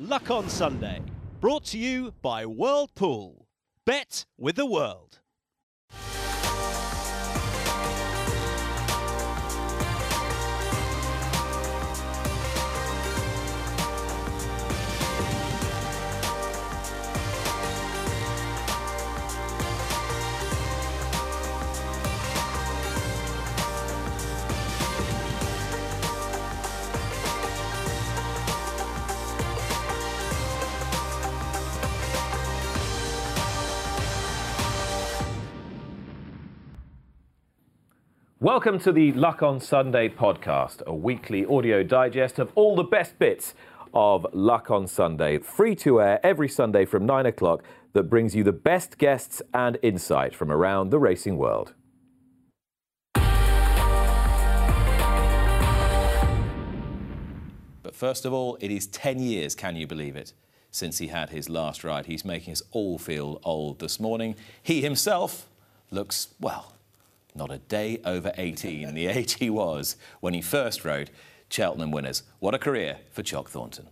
Luck on Sunday. Brought to you by World Pool. Bet with the world. Welcome to the Luck on Sunday podcast, a weekly audio digest of all the best bits of Luck on Sunday, free to air every Sunday from 9 o'clock, that brings you the best guests and insight from around the racing world. But first of all, it is 10 years, can you believe it, since he had his last ride. He's making us all feel old this morning. He himself looks, well, not a day over 18, the age he was when he first rode Cheltenham winners. What a career for Choc Thornton.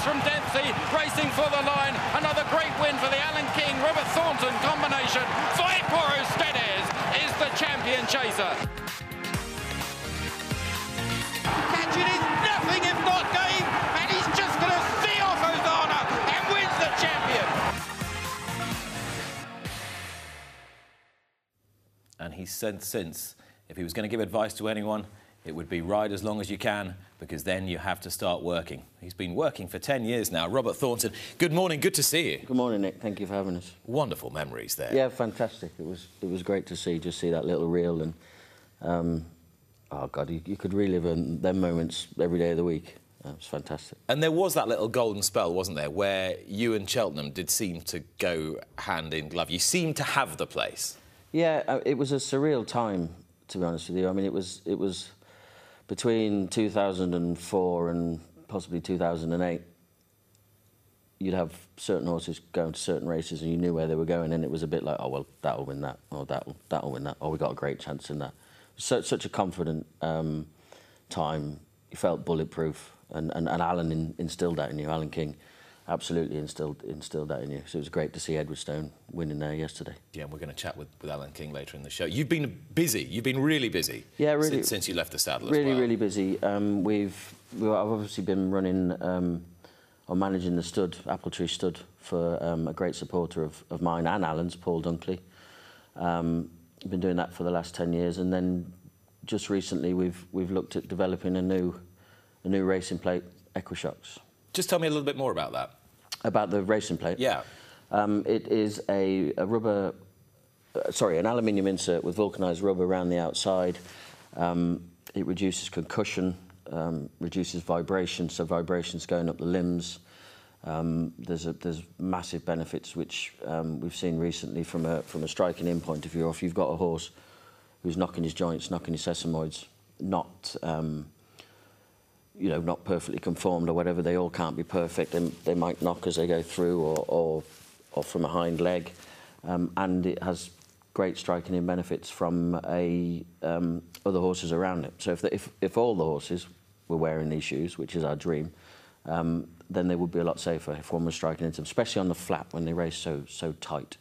Ustedes from Dempsey, racing for the line. Another great win for the Alan King Robert Thornton combination. Voy Por Ustedes is the champion chaser. Katchit is nothing if not game, and he's just going to see off Osana and wins the champion. And he's said since, if he was going to give advice to anyone, it would be ride as long as you can because then you have to start working. He's been working for 10 years now. Robert Thornton, good morning, good to see you. Good morning, Nick. Thank you for having us. Wonderful memories there. Yeah, fantastic. It was it was great to see just see that little reel and um, oh god, you, you could relive them, them moments every day of the week. It was fantastic. And there was that little golden spell, wasn't there, where you and Cheltenham did seem to go hand in glove. You seemed to have the place. Yeah, uh, it was a surreal time to be honest with you. I mean, it was it was between 2004 and possibly 2008. You'd have certain horses going to certain races, and you knew where they were going, and it was a bit like, oh well, that'll win that, or that'll that'll win that, oh we got a great chance in that. So, such a confident um, time. You felt bulletproof, and and, and Alan in, instilled that in you. Alan King, absolutely instilled instilled that in you. So it was great to see Edwardstone winning there yesterday. Yeah, and we're going to chat with, with Alan King later in the show. You've been busy. You've been really busy. Yeah, really- Since, since you left the saddle Really, well. really busy. Um, we've, we've I've obviously been running um, or managing the stud, Apple Tree Stud, for um, a great supporter of, of mine and Alan's, Paul Dunkley. Um, been doing that for the last 10 years, and then just recently we've we've looked at developing a new a new racing plate, Equishocks. Just tell me a little bit more about that. About the racing plate. Yeah. Um, it is a, a rubber, uh, sorry, an aluminium insert with vulcanized rubber around the outside. Um, it reduces concussion, um, reduces vibration, so vibrations going up the limbs. Um, there's a, there's massive benefits which um, we've seen recently from a from a striking in point of view. If you've got a horse who's knocking his joints, knocking his sesamoids, not um, you know, not perfectly conformed or whatever, they all can't be perfect. They, they might knock as they go through or, or, or from a hind leg. Um, and it has great striking in benefits from a, um, other horses around it. So if, the, if, if all the horses were wearing these shoes, which is our dream, um, then they would be a lot safer if one was striking into them, especially on the flat when they race so, so tight.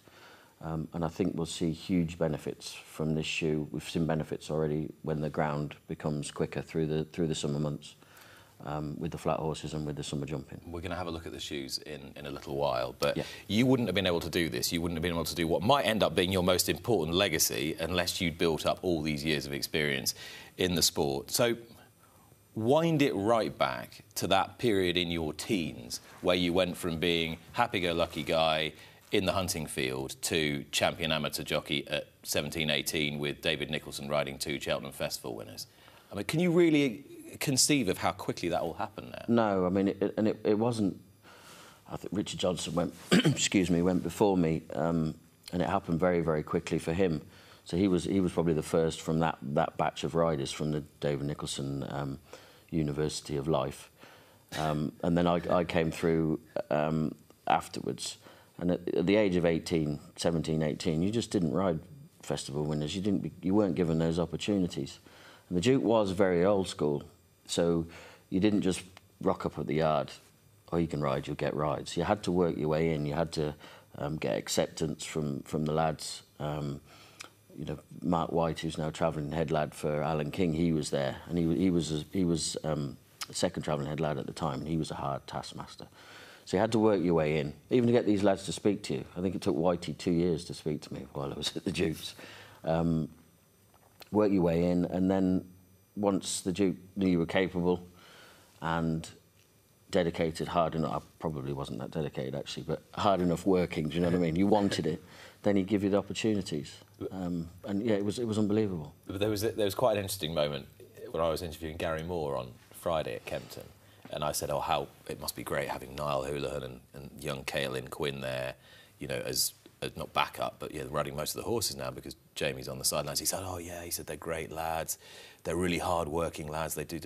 Um, and I think we'll see huge benefits from this shoe. We've seen benefits already when the ground becomes quicker through the, through the summer months um, with the flat horses and with the summer jumping. We're going to have a look at the shoes in, in a little while, but Yeah. you wouldn't have been able to do this. You wouldn't have been able to do what might end up being your most important legacy unless you'd built up all these years of experience in the sport. So, wind it right back to that period in your teens where you went from being happy-go-lucky guy in the hunting field to champion amateur jockey at 17, 18 with David Nicholson riding two Cheltenham Festival winners. I mean, can you really conceive of how quickly that all happened now? No, I mean, it, and it, it wasn't. I think Richard Johnson went, excuse me, went before me, um, and it happened very, very quickly for him. So he was he was probably the first from that that batch of riders from the David Nicholson um, University of Life, um, and then I, I came through um, afterwards. And at, at the age of 18, 17, 18, you just didn't ride festival winners. You didn't. You weren't given those opportunities. And the Duke was very old school, so you didn't just rock up at the yard. Oh, you can ride. You'll get rides. You had to work your way in. You had to um, get acceptance from from the lads. Um, you know, Mark White, who's now travelling head lad for Alan King, he was there, and he he was he was um, second travelling head lad at the time, and he was a hard taskmaster. So you had to work your way in, even to get these lads to speak to you. I think it took Whitey two years to speak to me while I was at the Dukes. Um, work your way in, and then once the Duke knew you were capable and dedicated, hard enough, I probably wasn't that dedicated actually, but hard enough working, do you know what I mean? You wanted it, then he'd give you the opportunities. Um, and yeah, it was, it was unbelievable. But there was, there was quite an interesting moment when I was interviewing Gary Moore on Friday at Kempton. And I said, oh, how it must be great having Niall Houlihan and, and young Caoilinn Quinn there, you know, as, as not backup, but yeah, running most of the horses now because Jamie's on the sidelines. He said, oh, yeah, he said, they're great lads. They're really hard-working lads. They do.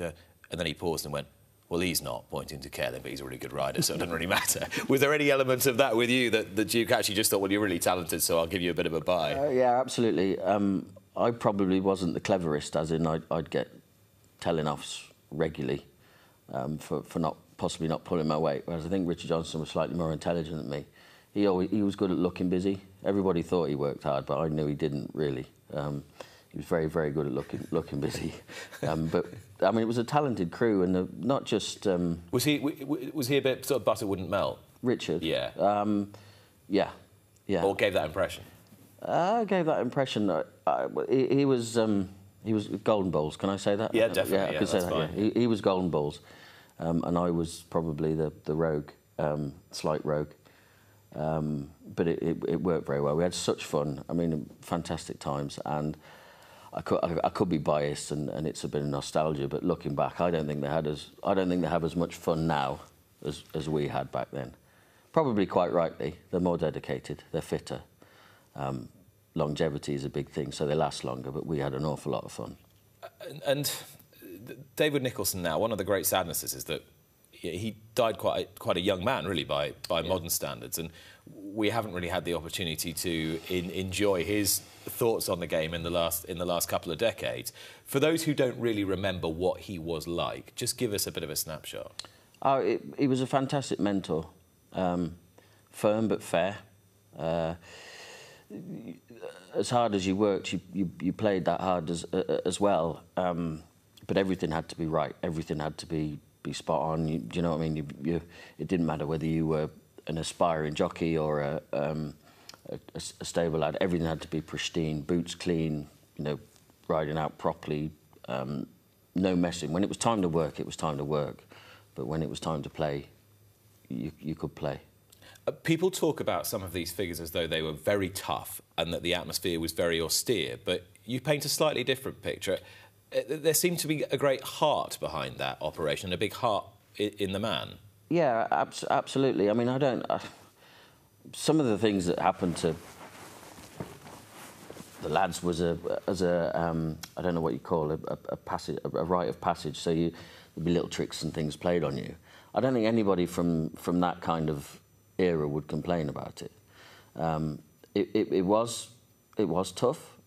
And then he paused and went, well, he's not pointing to Caoilinn, but he's a really good rider, so it doesn't really matter. Was there any element of that with you that the Duke actually just thought, well, you're really talented, so I'll give you a bit of a buy? Uh, yeah, absolutely. Um, I probably wasn't the cleverest, as in I'd, I'd get telling offs regularly um, for, for not possibly not pulling my weight. Whereas I think Richard Johnson was slightly more intelligent than me. He always, he was good at looking busy. Everybody thought he worked hard, but I knew he didn't really. Um, he was very, very good at looking looking busy. Um, but I mean, it was a talented crew, and the, not just. Um, was he was he a bit sort of butter wouldn't melt? Richard. Yeah. Um, yeah. Yeah. Or gave that impression. I gave that impression. Uh, I, he, he, was um, he was golden balls. Can I say that? Yeah, definitely. Yeah, I yeah, can say that. Yeah. He, he, was golden balls, um, and I was probably the the rogue, um, slight rogue. Um, but it, it, it, worked very well. We had such fun. I mean, fantastic times, and I could I, I could be biased, and, and it's a bit of nostalgia. But looking back, I don't think they had as I don't think they have as much fun now as as we had back then. Probably quite rightly. They're more dedicated. They're fitter. Um, longevity is a big thing, so they last longer. But we had an awful lot of fun. And David Nicholson now, one of the great sadnesses is that he died quite a, quite a young man, really, by by yeah. modern standards, and we haven't really had the opportunity to in, enjoy his thoughts on the game in the last in the last couple of decades. For those who don't really remember what he was like, just give us a bit of a snapshot. Oh, it, he was a fantastic mentor, um, firm but fair. Uh, as hard as you worked, you, you, you played that hard as, uh, as well. Um, but everything had to be right. Everything had to be be spot on. You, you know what I mean? You, you, it didn't matter whether you were an aspiring jockey or a, um, a, a stable lad. Everything had to be pristine, boots clean, you know, riding out properly, um, no messing. When it was time to work, it was time to work. But when it was time to play, you, you could play. Uh, people talk about some of these figures as though they were very tough and that the atmosphere was very austere, but you paint a slightly different picture. Uh, there seemed to be a great heart behind that operation, a big heart in the man. Yeah, abs absolutely. I mean, I don't. Uh, some of the things that happened to the lads was a as a um, I don't know what you call it, a, a passage, a, a rite of passage. So you there'd be little tricks and things played on you. I don't think anybody from from that kind of era would complain about it. Um, it, it, it was it was tough,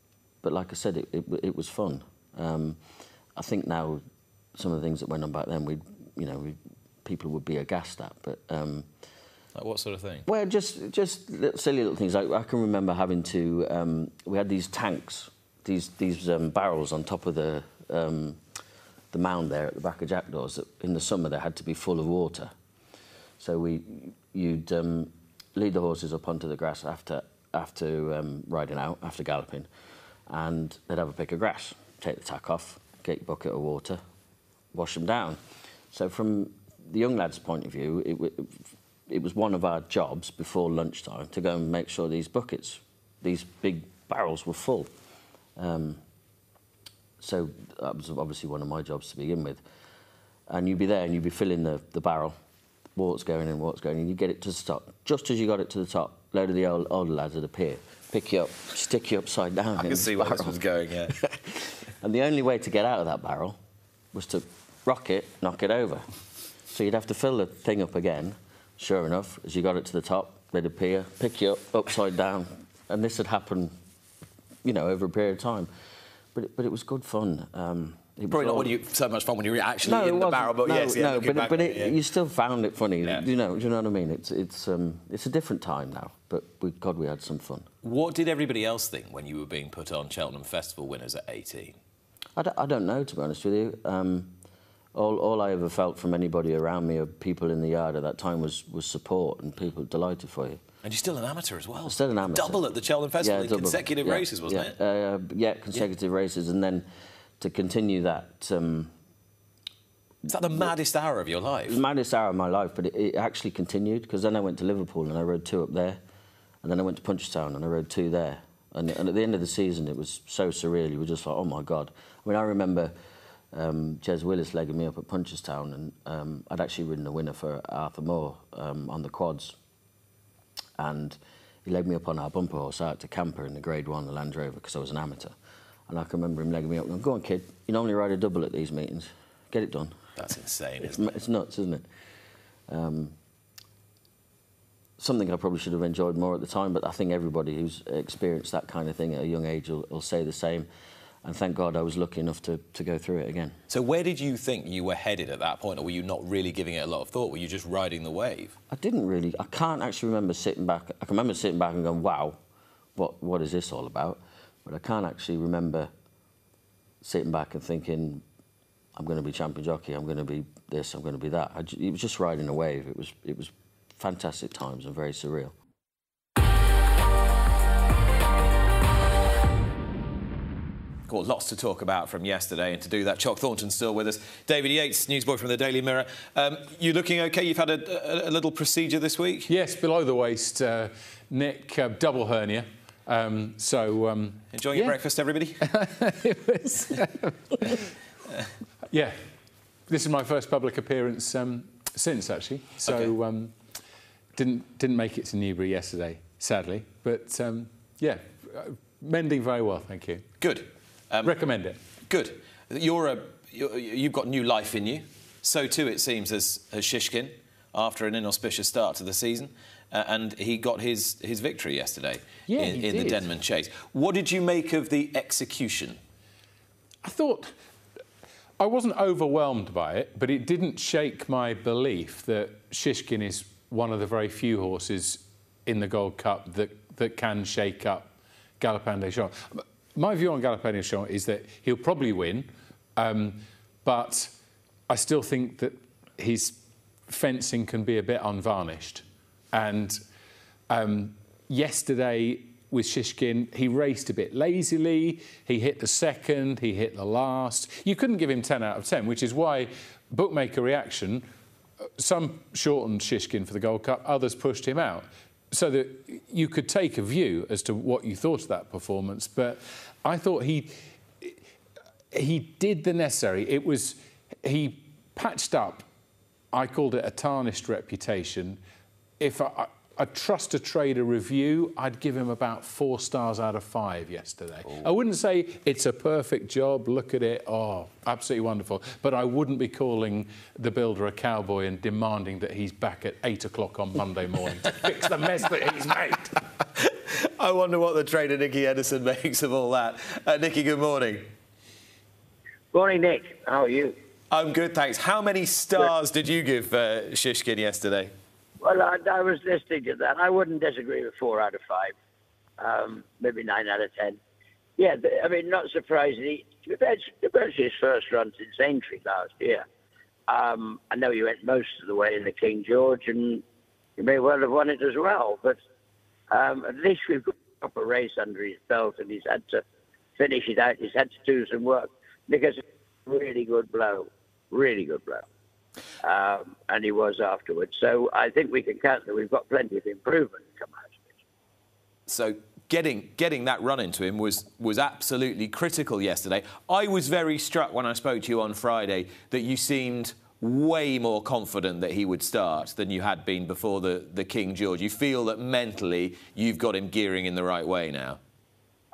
but like I said, it, it, it was fun. Um, I think now some of the things that went on back then, we, you know, we, people would be aghast at. But um, like what sort of thing? Well, just just little, silly little things. Like I can remember having to. Um, we had these tanks, these these um, barrels on top of the um, the mound there at the back of Jackdaws. That in the summer they had to be full of water. So we, you'd um, lead the horses up onto the grass after after um, riding out, after galloping, and they'd have a pick of grass take the tack off, get your bucket of water, wash them down. So from the young lad's point of view, it, it was one of our jobs before lunchtime to go and make sure these buckets, these big barrels, were full. Um, so that was obviously one of my jobs to begin with. And you'd be there and you'd be filling the, the barrel, water's going in, water's going in, you get it to the top. Just as you got it to the top, a load of the old, older lads would appear, pick you up, stick you upside down. I can see where this was going, yeah. And the only way to get out of that barrel was to rock it, knock it over. So you'd have to fill the thing up again. Sure enough, as you got it to the top, they'd appear, pick you up, upside down. And this had happened, you know, over a period of time. But it, but it was good fun. Um, it was Probably not you so much fun when you're actually no, in the barrel, but no, yes, no, but, it, yeah. you still found it funny. Yeah. You know, do you know what I mean? It's it's um, it's a different time now. But we, God, we had some fun. What did everybody else think when you were being put on Cheltenham Festival winners at 18? I don't, I don't know, to be honest with you. Um, all, all I ever felt from anybody around me or people in the yard at that time was, was support and people delighted for you. And you're still an amateur as well. Still an amateur. Double at the Cheltenham Festival in double. consecutive Yeah, races, wasn't yeah. it? Uh, yeah, consecutive races. And then to continue that, um, Is that the maddest hour of your life? maddest hour of my life, but it, it actually continued because then I went to Liverpool and I rode two up there, and then I went to Punchestown and I rode two there. And, and at the end of the season, it was so surreal. You were just like, oh my God. I mean, I remember um, Jez Willis legging me up at Punchestown, and um, I'd actually ridden the winner for Arthur Moore um, on the quads. And he legged me up on our bumper horse out to Camper in the Grade 1, the Land Rover, because I was an amateur. And I can remember him legging me up and going, go on, kid, you normally ride a double at these meetings. Get it done. That's insane, It's, isn't it? it's nuts, isn't it? Um, something I probably should have enjoyed more at the time, but I think everybody who's experienced that kind of thing at a young age will, will say the same. And thank God I was lucky enough to, to go through it again. So where did you think you were headed at that point, or were you not really giving it a lot of thought? Were you just riding the wave? I didn't really, I can't actually remember sitting back. I can remember sitting back and going, wow, what, what is this all about? But I can't actually remember sitting back and thinking, I'm going to be champion jockey, I'm going to be this, I'm going to be that. I it was just riding a wave. It was, it was fantastic times and very surreal. Got lots to talk about from yesterday, and to do that, Choc Thornton's still with us. David Yates, newsboy from the Daily Mirror. Um, you looking okay? You've had a, a, a little procedure this week. Yes, below the waist, uh, Nick, uh, double hernia. Um, so um, Enjoying your breakfast, everybody? Was, yeah, this is my first public appearance um, since actually. So Okay. Didn't didn't make it to Newbury yesterday, sadly. But um, yeah, mending very well, thank you. Good. Um, Recommend it. Good. You're a, you're, you've got new life in you. So too, it seems, as, as Shishkin after an inauspicious start to the season. Uh, and he got his, his victory yesterday Yeah, in, in the. Denman Chase. What did you make of the execution? I thought I wasn't overwhelmed by it, but it didn't shake my belief that Shishkin is one of the very few horses in the Gold Cup that, that can shake up Galopin des Champs. My view on Galopin des Champs is that he'll probably win, um, but I still think that his fencing can be a bit unvarnished. And um, yesterday with Shishkin, he raced a bit lazily. He hit the second, he hit the last. You couldn't give him 10 out of 10, which is why bookmaker reaction, some shortened Shishkin for the Gold Cup, others pushed him out. So that you could take a view as to what you thought of that performance. But I thought he he did the necessary. It was he patched up. I called it a tarnished reputation. If I, I, I trust a trader review, I'd give him about four stars out of five yesterday. I wouldn't say it's a perfect job. Look at it. Oh, absolutely wonderful. But I wouldn't be calling the builder a cowboy and demanding that he's back at eight o'clock on Monday morning to fix the mess that he's made. I wonder what the trader Nicky Henderson makes of all that. Uh, Nicky, good morning. Morning, Nick. How are you? I'm good, thanks. How many stars did you give uh, Shishkin yesterday? Well, I, I was listening to that. I wouldn't disagree with four out of five, um, maybe nine out of ten. Yeah, I mean, not surprisingly, to his first run since Aintree last year. Um, I know you went most of the way in the King George, and you may well have won it as well. But um, at least we've got a proper race under his belt, and he's had to finish it out. He's had to do some work because really good blow, really good blow. Um, and he was afterwards. So I think we can count that we've got plenty of improvement come out of it. So getting getting that run into him was was absolutely critical yesterday. I was very struck when I spoke to you on Friday that you seemed way more confident that he would start than you had been before the, the King George. You feel that mentally you've got him gearing in the right way now.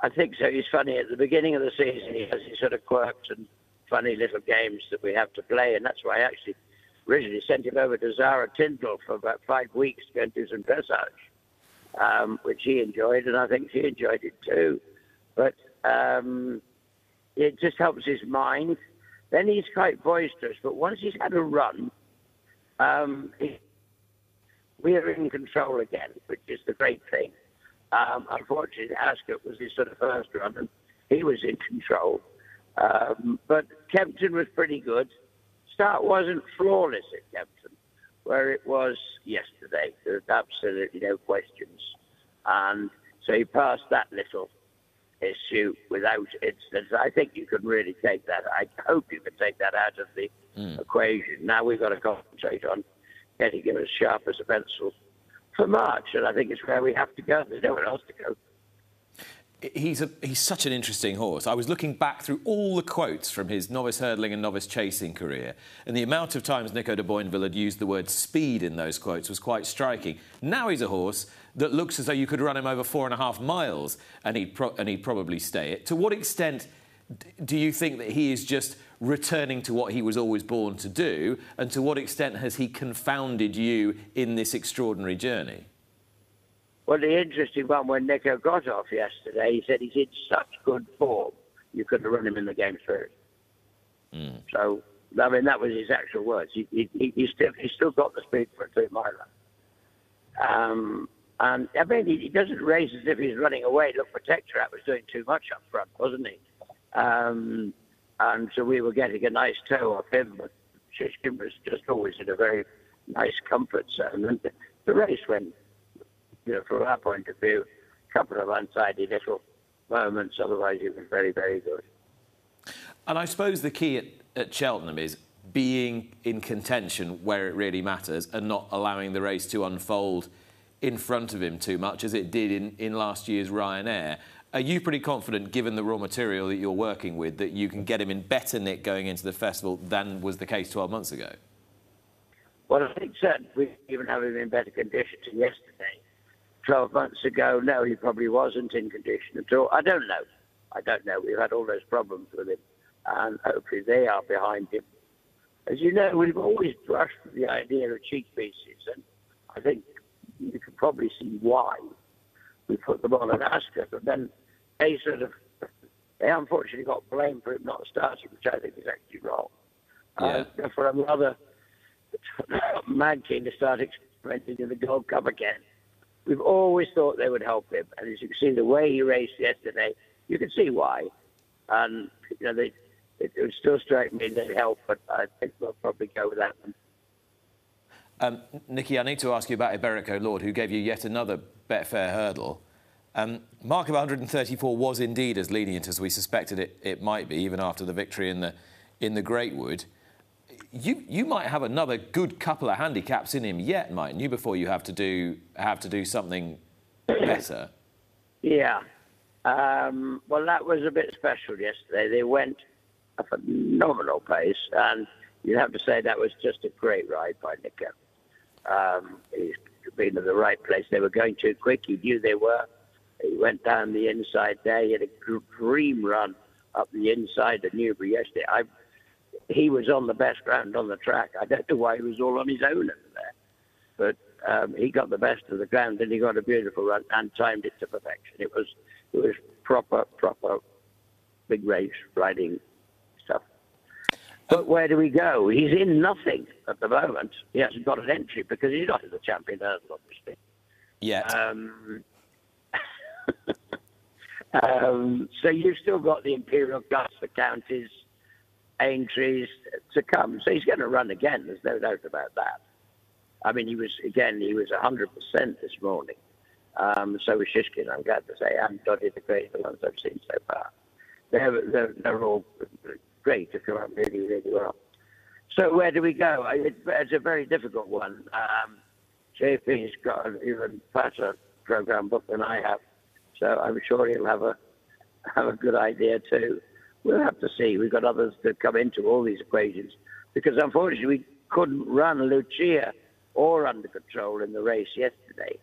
I think so. He's funny. At the beginning of the season, he has these sort of quirks and funny little games that we have to play, and that's why I actually originally sent him over to Zara Tindall for about five weeks to go and do some dressage, um, which he enjoyed, and I think she enjoyed it too. But um, it just helps his mind. Then he's quite boisterous, but once he's had a run, um, he, we're in control again, which is the great thing. Um, unfortunately, Ascot was his sort of first run, and he was in control. Um, but Kempton was pretty good. Start wasn't flawless at Kempton, where it was yesterday. There's absolutely no questions. And so he passed that little issue without incidents. I think you can really take that. I hope you can take that out of the mm. equation. Now we've got to concentrate on getting him as sharp as a pencil for March, and I think it's where we have to go. There's nowhere else to go. He's, a, he's such an interesting horse. I was looking back through all the quotes from his novice hurdling and novice chasing career, and the amount of times Nico de Boinville had used the word speed in those quotes was quite striking. Now he's a horse that looks as though you could run him over four and a half miles and he'd, and he'd probably stay it. To what extent do you think that he is just returning to what he was always born to do? And to what extent has he confounded you in this extraordinary journey? Well, the interesting one when Nico got off yesterday, he said he's in such good form, you couldn't run him in the game first. Mm. So, I mean, that was his actual words. He, he, he still he still got the speed for a two miler. Um, and I mean, he, he, doesn't race as if he's running away. Look, Protectorat was doing too much up front, wasn't he? Um, and so we were getting a nice toe off him, but Shishkin was just always in a very nice comfort zone. And the, the race went, you know, from our point of view, a couple of untidy little moments. Otherwise, it was very, very good. And I suppose the key at, at Cheltenham is being in contention where it really matters and not allowing the race to unfold in front of him too much as it did in, in last year's Ryanair. Are you pretty confident, given the raw material that you're working with, that you can get him in better nick going into the festival than was the case 12 months ago? Well, I think certainly we even have him in better condition than yesterday. 12 months ago, no, he probably wasn't in condition at all. I don't know. I don't know. We've had all those problems with him, and hopefully they are behind him. As you know, we've always brushed the idea of cheek pieces, and I think you can probably see why we put them on at Ascot. But then they sort of, they unfortunately got blamed for it not starting, which I think is actually wrong. Yeah. Uh, for a rather mad keen to start experimenting in the Gold Cup again. We've always thought they would help him, and as you can see, the way he raced yesterday, you can see why. And you know, they, it, would still strike me they'd help, but I think we'll probably go with that one. Um, Nicky, I need to ask you about Iberico Lord, who gave you yet another Betfair hurdle. Um, mark of 134 was indeed as lenient as we suspected it, it might be, even after the victory in the, in the Greatwood. You, you might have another good couple of handicaps in him yet, mightn't you, before you have to do, have to do something better? Yeah. Um, well, that was a bit special yesterday. They went a phenomenal pace, and you'd have to say that was just a great ride by Nico. Um, he's been in the right place. They were going too quick. He knew they were. He went down the inside there. He had a dream run up the inside of Newbury yesterday. I, he was on the best ground on the track. I don't know why he was all on his own over there, but um, he got the best of the ground and he got a beautiful run and timed it to perfection. It was it was proper proper big race riding stuff. But where do we go? He's in nothing at the moment. He hasn't got an entry because he's not in the champion hurdle, obviously. Yeah. Um, um, so you've still got the Imperial Guards, the counties, Aintree to come. So he's going to run again. There's no doubt about that. I mean, he was again. He was 100% this morning. Um, so was Shishkin. I'm glad to say, and Doddiethegreat, the ones I've seen so far. They're, they're, they're all great to come out really, really well. So where do we go? I- It's, a very difficult one. Um, JP's got an even faster program book than I have, so I'm sure he'll have a have a good idea too. We'll have to see. We've got others that come into all these equations because unfortunately we couldn't run Luccia or under control in the race yesterday.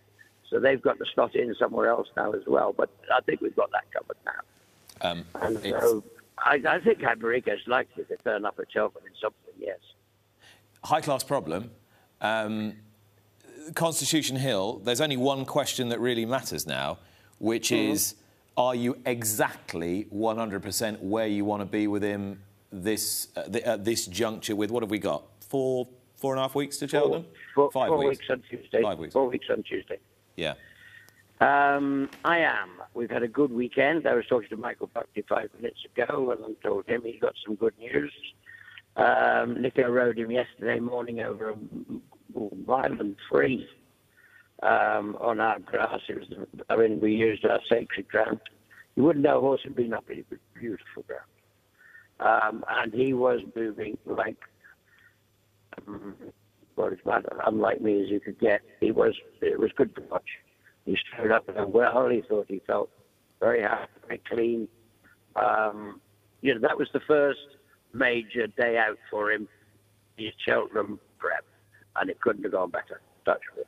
So they've got to slot in somewhere else now as well. But I think we've got that covered now. Um, And so I, I think Iberico's likely to turn up at Cheltenham in something, yes. high class problem. Um, Constitution Hill, there's only one question that really matters now, which is are you exactly 100% where you want to be with him this, uh, th- at this juncture with what have we got? Four, four and a half weeks to Cheltenham? Four, Five four weeks. weeks on Tuesday. Five weeks. Four weeks on Tuesday. Yeah. Um, I am. We've had a good weekend. I was talking to Michael Buckley five minutes ago, and I told him he got some good news. Um, Nico rode him yesterday morning over a mile and three um, on our grass. It was, I mean, we used our sacred ground. You wouldn't know horse had been up. It was beautiful ground, um, and he was moving like um, well, as about unlike me as you could get. He was. It was good to watch. He stood up and well. He thought he felt very happy, very clean. Um, you know, that was the first major day out for him. He's Cheltenham prep, and it couldn't have gone better. Touchwood.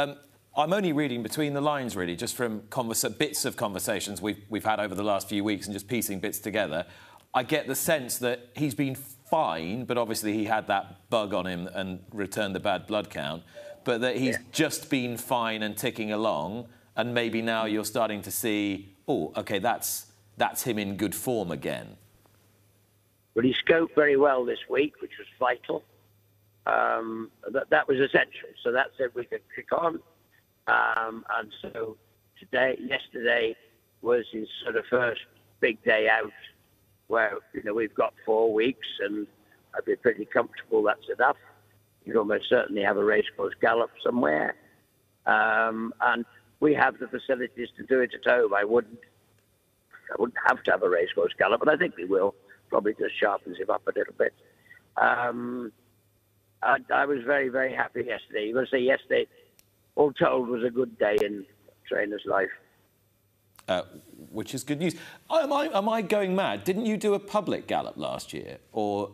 Um, I'm only reading between the lines, really, just from conversa- bits of conversations we've, we've had over the last few weeks and just piecing bits together. I get the sense that he's been fine, but obviously he had that bug on him and returned the bad blood count. But that he's just been fine and ticking along, and maybe now you're starting to see, oh, okay, that's that's him in good form again. But he scoped very well this week, which was vital. Um, that, that was essential. So that said we could kick on. Um, and so today, yesterday was his sort of first big day out where, you know, we've got four weeks and I'd be pretty comfortable that's enough. You'd almost certainly have a racecourse gallop somewhere. Um, and we have the facilities to do it at home. I wouldn't I wouldn't have to have a racecourse gallop, but I think we will. Probably just sharpens him up a little bit. Um, I, I was very, very happy yesterday. You must say yesterday, all told, was a good day in trainer's life. Uh, which is good news. Am I, am I going mad? Didn't you do a public gallop last year? Or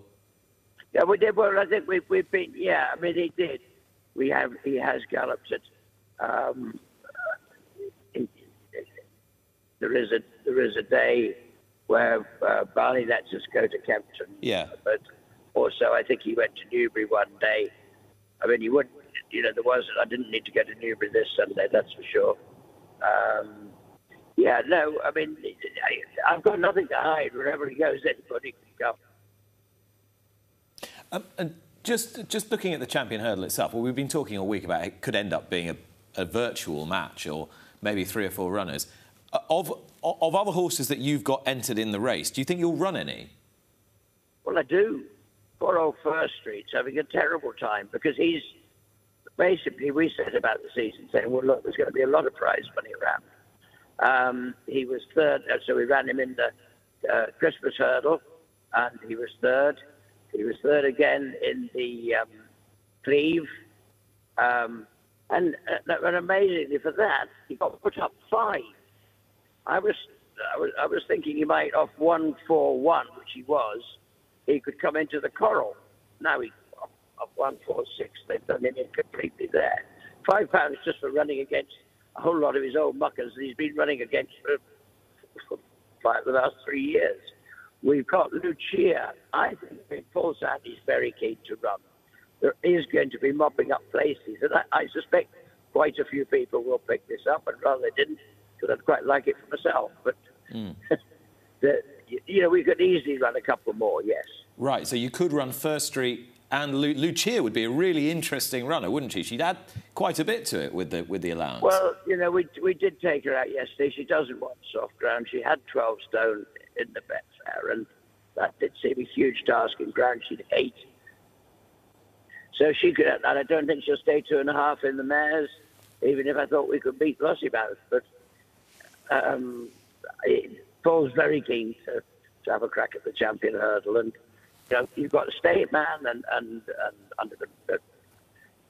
Yeah, we did. Well, I think we've, we've been. Yeah, I mean, he did. We have. He has galloped it. Um, he- there is a there is a day where uh, Barney lets us go to Kempton. Yeah. But also, I think he went to Newbury one day. I mean, he wouldn't, You know, there was. I didn't need to go to Newbury this Sunday. That's for sure. Um, yeah. No. I mean, I, I've got nothing to hide. Wherever he goes, anybody can come. Um, and just just looking at the champion hurdle itself, well, we've been talking all week about it could end up being a, a virtual match or maybe three or four runners. Uh, Of of other horses that you've got entered in the race, do you think you'll run any? Well, I do. Poor old First Street's having a terrible time because he's basically we said about the season saying, well, look, there's going to be a lot of prize money around. Um, he was third, uh, so we ran him in the uh, Christmas hurdle, and he was third. He was third again in the um, Cleeve, um, and, uh, and amazingly for that, he got put up five. I was, I was, I was thinking he might off one four one, which he was. He could come into the coral. Now he off, off one four six. They've done him in completely there. Five pounds just for running against a whole lot of his old muckers that he's been running against for, for five, the last three years. We've got Luccia. I think Paul Sandy's very keen to run. There is going to be mopping up places, and I, I suspect quite a few people will pick this up, and rather they didn't, because I'd quite like it for myself. But hmm. the, you know, we could easily run a couple more. Yes. Right, so you could run First Street and Lu- Luccia would be a really interesting runner, wouldn't she? She'd add quite a bit to it with the with the allowance. Well, you know, we we did take her out yesterday. She doesn't want soft ground. She had 12 stone in the bet Betfair, and that did seem a huge task in ground she'd hate. So she could, and I don't think she'll stay two and a half in the mares, even if I thought we could beat Lossiemouth. But um, it, Paul's very keen to, to have a crack at the champion hurdle, and you know, you've got State Man and and and under the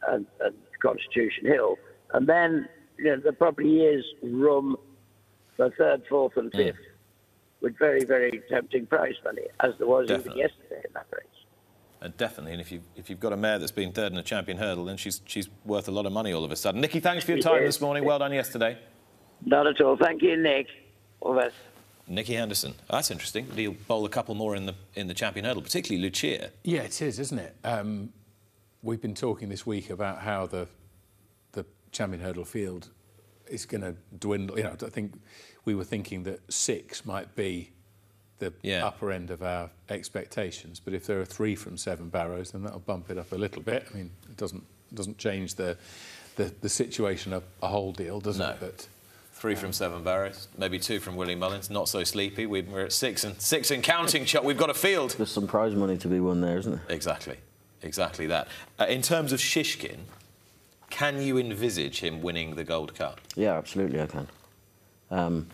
and, and Constitution Hill, and then you know there probably is room for third, fourth, and fifth with very very tempting prize money, as there was Definitely. even yesterday in that race. Uh, definitely, and if you if you've got a mare that's been third in a champion hurdle, then she's she's worth a lot of money all of a sudden. Nicky, thanks for your time this morning. Well done yesterday. Not at all. Thank you, Nick. All the best. Nicky Henderson. That's interesting. He'll bowl a couple more in the in the champion hurdle, particularly Luccia. Yeah, it is, isn't it? Um, we've been talking this week about how the the champion hurdle field is going to dwindle. You know, I think we were thinking that six might be the Yeah. upper end of our expectations, but if there are three from seven barrows, then that'll bump it up a little bit. I mean, it doesn't doesn't change the the, the situation a, a whole deal, does No. it? But Three from seven barrows, maybe two from Willie Mullins. Not so sleepy. We- We're at six and six and counting. Choc, we've got a field. There's some prize money to be won there, isn't there? Exactly, exactly that. Uh, in terms of Shishkin, can you envisage him winning the Gold Cup? Yeah, absolutely, I can. Um,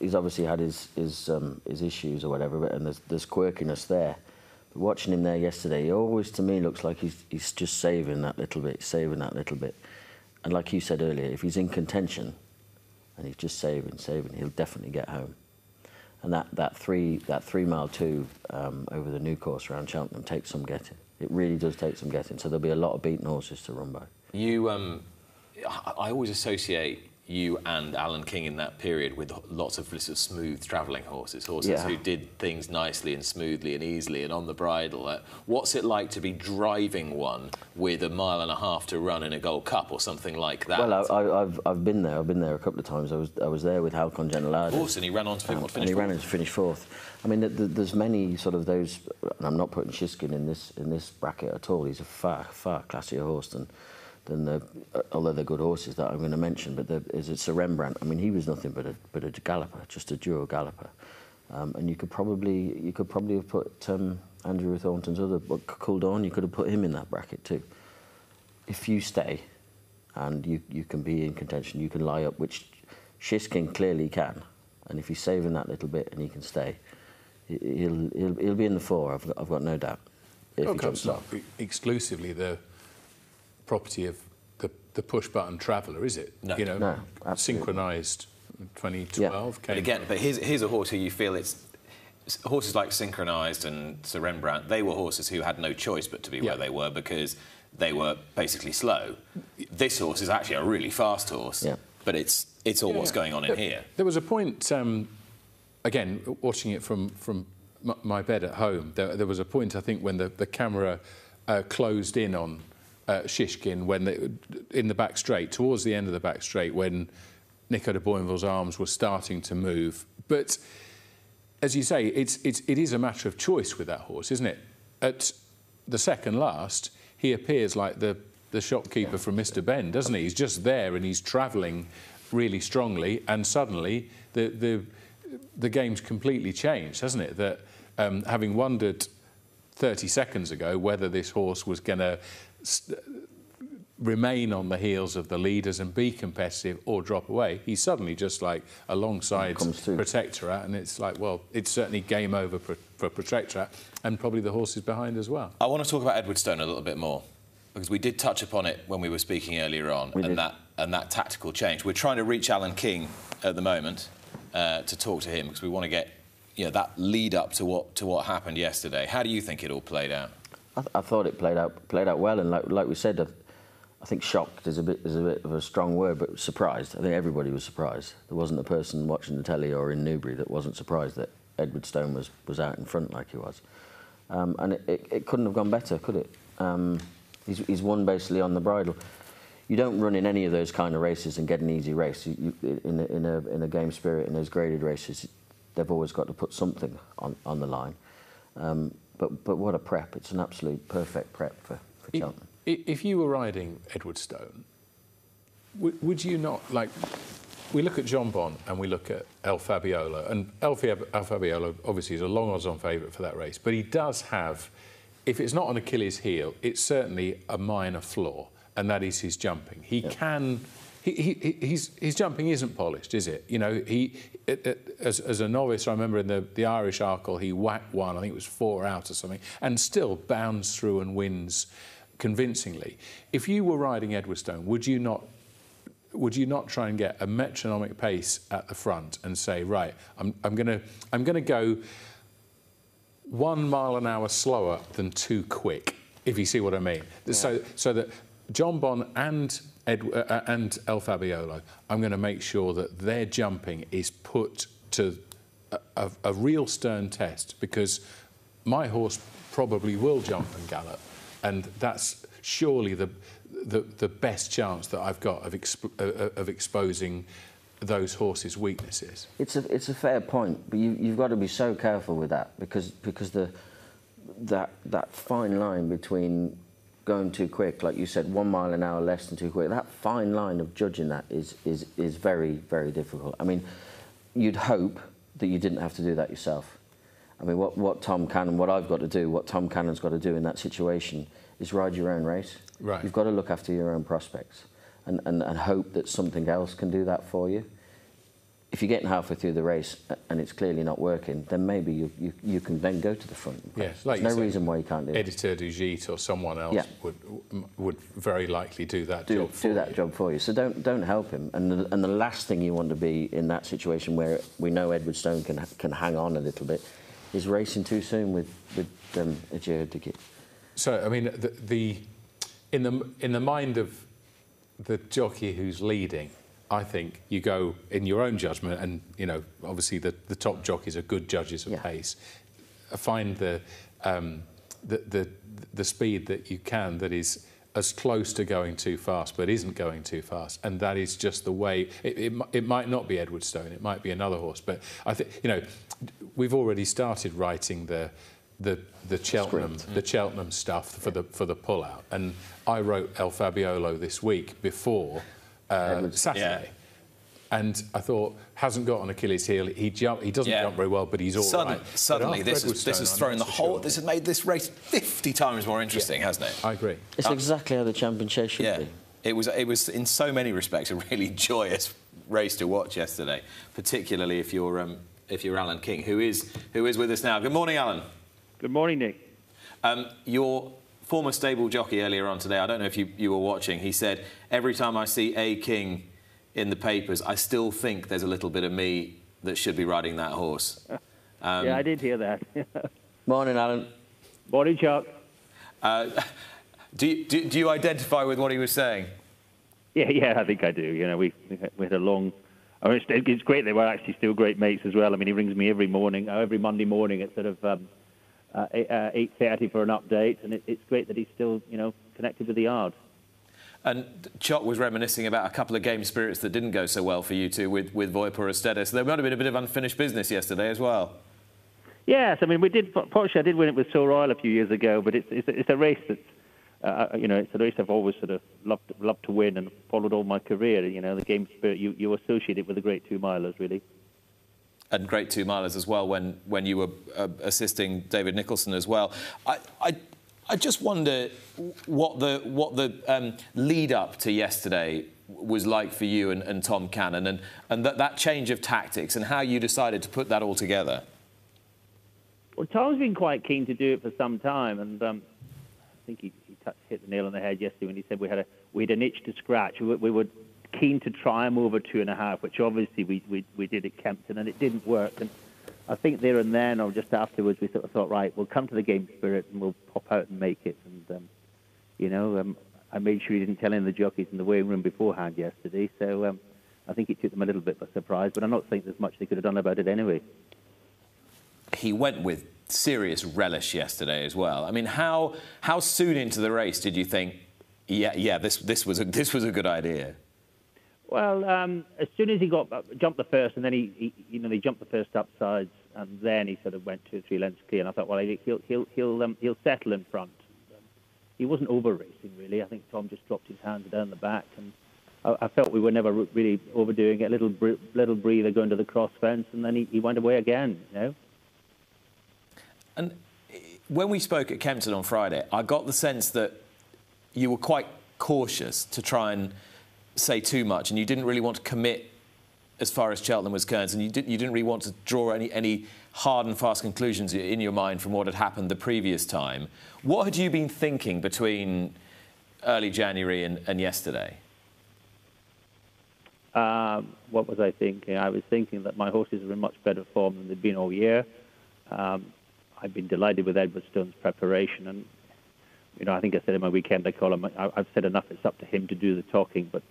he's obviously had his his, um, his issues or whatever, but and there's, there's quirkiness there. But watching him there yesterday, he always to me looks like he's he's just saving that little bit, saving that little bit. And like you said earlier, if he's in contention and he's just saving, saving, he'll definitely get home. And that, that three that three mile two um, over the new course around Cheltenham takes some getting. It really does take some getting. So there'll be a lot of beaten horses to run by. You, um, I I always associate you and Alan King in that period with lots of sort of smooth travelling horses, horses Yeah. who did things nicely and smoothly and easily and on the bridle. Uh, what's it like to be driving one with a mile and a half to run in a Gold Cup or something like that? Well, I, I, I've I've been there. I've been there a couple of times. I was I was there with Halcon Genelardais. of course, and he ran on to Um, and finish he ran fourth? into finish fourth. I mean, th th there's many sort of those, and I'm not putting Shishkin in this in this bracket at all. He's a far far classier horse than than the uh, although they're good horses that I'm going to mention. But the, is it Sir Rembrandt? I mean, he was nothing but a but a galloper, just a dual galloper. Um, and you could probably you could probably have put um, Andrew Thornton's other but Cool. You could have put him in that bracket too. If you stay, and you, you can be in contention, you can lie up, which Shishkin clearly can. And if he's saving that little bit and he can stay, he- he'll, he'll, he'll be in the four, I've got, I've got no doubt. If Well, he Cup's jumps not exclusively the property of the, the push button traveller, is it? No. You know, No, absolutely. synchronised 2012 But came. again, but here's, here's a horse who you feel it's horses like Synchronised and Sir Rembrandt. They were horses who had no choice but to be Yeah. where they were because they were basically slow. This horse is actually a really fast horse, Yeah. but it's it's all what's Yeah. going on in There- here. There was a point, um, again, watching it from, from my bed at home, there, there was a point, I think, when the, the camera uh, closed in on uh, Shishkin when they, in the back straight, towards the end of the back straight, when Nico de Boinville's arms were starting to move. But as you say, it's, it's, it is a matter of choice with that horse, isn't it? At the second last, he appears like the, the shopkeeper from Mr. Benn, doesn't he? He's just there and he's travelling really strongly, and suddenly the, the, the game's completely changed, hasn't it? That um, having wondered 30 seconds ago whether this horse was going to remain on the heels of the leaders and be competitive or drop away. He's suddenly just like alongside Comes through. Protectorat, and it's like, well, it's certainly game over for, for Protectorat, and probably the horses behind as well. I want to talk about Edwardstone a little bit more because we did touch upon it when we were speaking earlier on, We and did. that and that tactical change. We're trying to reach Alan King at the moment uh, to talk to him because we want to get you know that lead up to what to what happened yesterday. How do you think it all played out? I, th- I thought it played out played out well, and like, like we said, I, I think shocked is a bit is a bit of a strong word, but surprised. I think everybody was surprised. There wasn't a person watching the telly or in Newbury that wasn't surprised that Edwardstone was, was out in front like he was, um, and it, it, it couldn't have gone better, could it? Um, he's, he's won basically on the bridle. You don't run in any of those kind of races and get an easy race. You, you, in, a, in, a, in a game spirit, in those graded races, they've always got to put something on, on the line. Um, but, but what a prep. It's an absolute perfect prep for, for I- Cheltenham. If you were riding Edwardstone, would, would you not like? We look at Jonbon and we look at El Fabiolo, and El, El Fabiolo obviously is a long odds-on favourite for that race, but he does have, if it's not an Achilles heel, it's certainly a minor flaw, and that is his jumping. He can, he, he, he's, his jumping isn't polished, is it? You know, he it, it, as, as a novice, I remember in the, the Irish Arkle, he whacked one, I think it was four out or something, and still bounds through and wins convincingly. If you were riding Edwardstone, would you not would you not try and get a metronomic pace at the front and say, right, I'm, I'm going I'm gonna go one mile an hour slower than too quick, if you see what I mean? Yeah. So, so that Jonbon and Ed, uh, uh, and El Fabiolo, I'm going to make sure that their jumping is put to a, a, a, real stern test because my horse probably will jump and gallop, and that's surely the the, the best chance that I've got of, exp- uh, uh, of exposing those horses' weaknesses. It's a it's a fair point, but you, you've got to be so careful with that because because the that that fine line between going too quick, like you said, one mile an hour less than too quick. That fine line of judging that is is is very very difficult. I mean, you'd hope that you didn't have to do that yourself. I mean, what what Tom Cannon, what I've got to do, what Tom Cannon's got to do in that situation is ride your own race. Right. You've got to look after your own prospects and, and, and hope that something else can do that for you if you're getting halfway through the race and it's clearly not working, then maybe you, you, you can then go to the front. Yeah, like There's no said, reason why you can't do it. Editeur du Gite or someone else yeah. would would very likely do that do, job for do that you. job for you. So don't don't help him. And the, and the last thing you want to be in that situation where we know Edwardstone can can hang on a little bit is racing too soon with with um, Egea de So I mean the, the in the in the mind of the jockey who's leading I think you go in your own judgment, and you know, obviously the, the top jockeys are good judges of yeah. pace. Find the, um, the, the the speed that you can that is as close to going too fast, but isn't going too fast, and that is just the way. It, it, it might not be Edwardstone, it might be another horse, but I think you know, we've already started writing the the the Cheltenham Script. the Cheltenham stuff for the for the pullout, and I wrote El Fabiolo this week before uh, Saturday. Yeah. And I thought hasn't got an Achilles heel. He jump. He doesn't yeah. jump very well, but he's all Sudden, right. Suddenly, this is, this has thrown the whole. Sure. This has made this race 50 times more interesting, yeah. hasn't it? I agree. It's um, exactly how the championship should yeah. be. It was. It was in so many respects a really joyous race to watch yesterday, particularly if you're um, if you're Alan King, who is who is with us now. Good morning, Alan. Good morning, Nick. Um, your former stable jockey earlier on today, I don't know if you, you were watching, he said, every time I see A King in the papers, I still think there's a little bit of me that should be riding that horse. Um, yeah, I did hear that. Morning, Alan. Morning, Choc. Uh, do, you, do, do, you identify with what he was saying? Yeah, yeah, I think I do. You know, we, we had a long... I mean, it's great they were actually still great mates as well. I mean, he rings me every morning, uh, every Monday morning at sort of... Um, uh, 8.30 uh, for an update, and it, it's great that he's still, you know, connected with the yard. And Choc was reminiscing about a couple of game spirits that didn't go so well for you two with, with Voy Por Ustedes. So there might have been a bit of unfinished business yesterday as well. Yes, I mean, we did, fortunately, I did win it with Sceau Royal a few years ago, but it's, it's, it's a race that's, uh, uh, you know, it's a race I've always sort of loved, loved to win and followed all my career. You know, the game spirit, you, you associate it with the great two milers, really and great two milers as well when, when you were uh, assisting David Nicholson as well. I, I, I just wonder what the, what the um, lead up to yesterday was like for you and, and Tom Cannon and, and that, that change of tactics and how you decided to put that all together. Well, Tom's been quite keen to do it for some time, and um, I think he, he hit the nail on the head yesterday when he said we had a we had an itch to scratch. We, we would keen to try him over two and a half, which obviously we, we, we did at Kempton, and it didn't work. And I think there and then, or just afterwards, we sort of thought, right, we'll come to the game spirit and we'll pop out and make it. And, um, you know, um, I made sure he didn't tell any of the jockeys in the weighing room beforehand yesterday. So um, I think it took them a little bit by surprise, but I'm not saying there's much they could have done about it anyway. He went with serious relish yesterday as well. I mean, how, how soon into the race did you think, yeah, yeah, this, this, was, a, this was a good idea? Well, um, as soon as he got uh, jumped the first, and then he, he, you know, they jumped the first upsides, and then he sort of went two or three lengths clear. And I thought, well, he'll he'll he'll um, he'll settle in front. He wasn't over racing really. I think Tom just dropped his hands down the back, and I, I felt we were never really overdoing it. A little little breather going to the cross fence, and then he, he went away again. You know. And when we spoke at Kempton on Friday, I got the sense that you were quite cautious to try and say too much, and you didn't really want to commit as far as Cheltenham was concerned, and you, did, you didn't really want to draw any, any hard and fast conclusions in your mind from what had happened the previous time. What had you been thinking between early January and, and yesterday? Um, what was I thinking? I was thinking that my horses are in much better form than they've been all year. Um, I've been delighted with Edwardstone's preparation, and you know, I think I said in my weekend I call him. I, have said enough. It's up to him to do the talking, but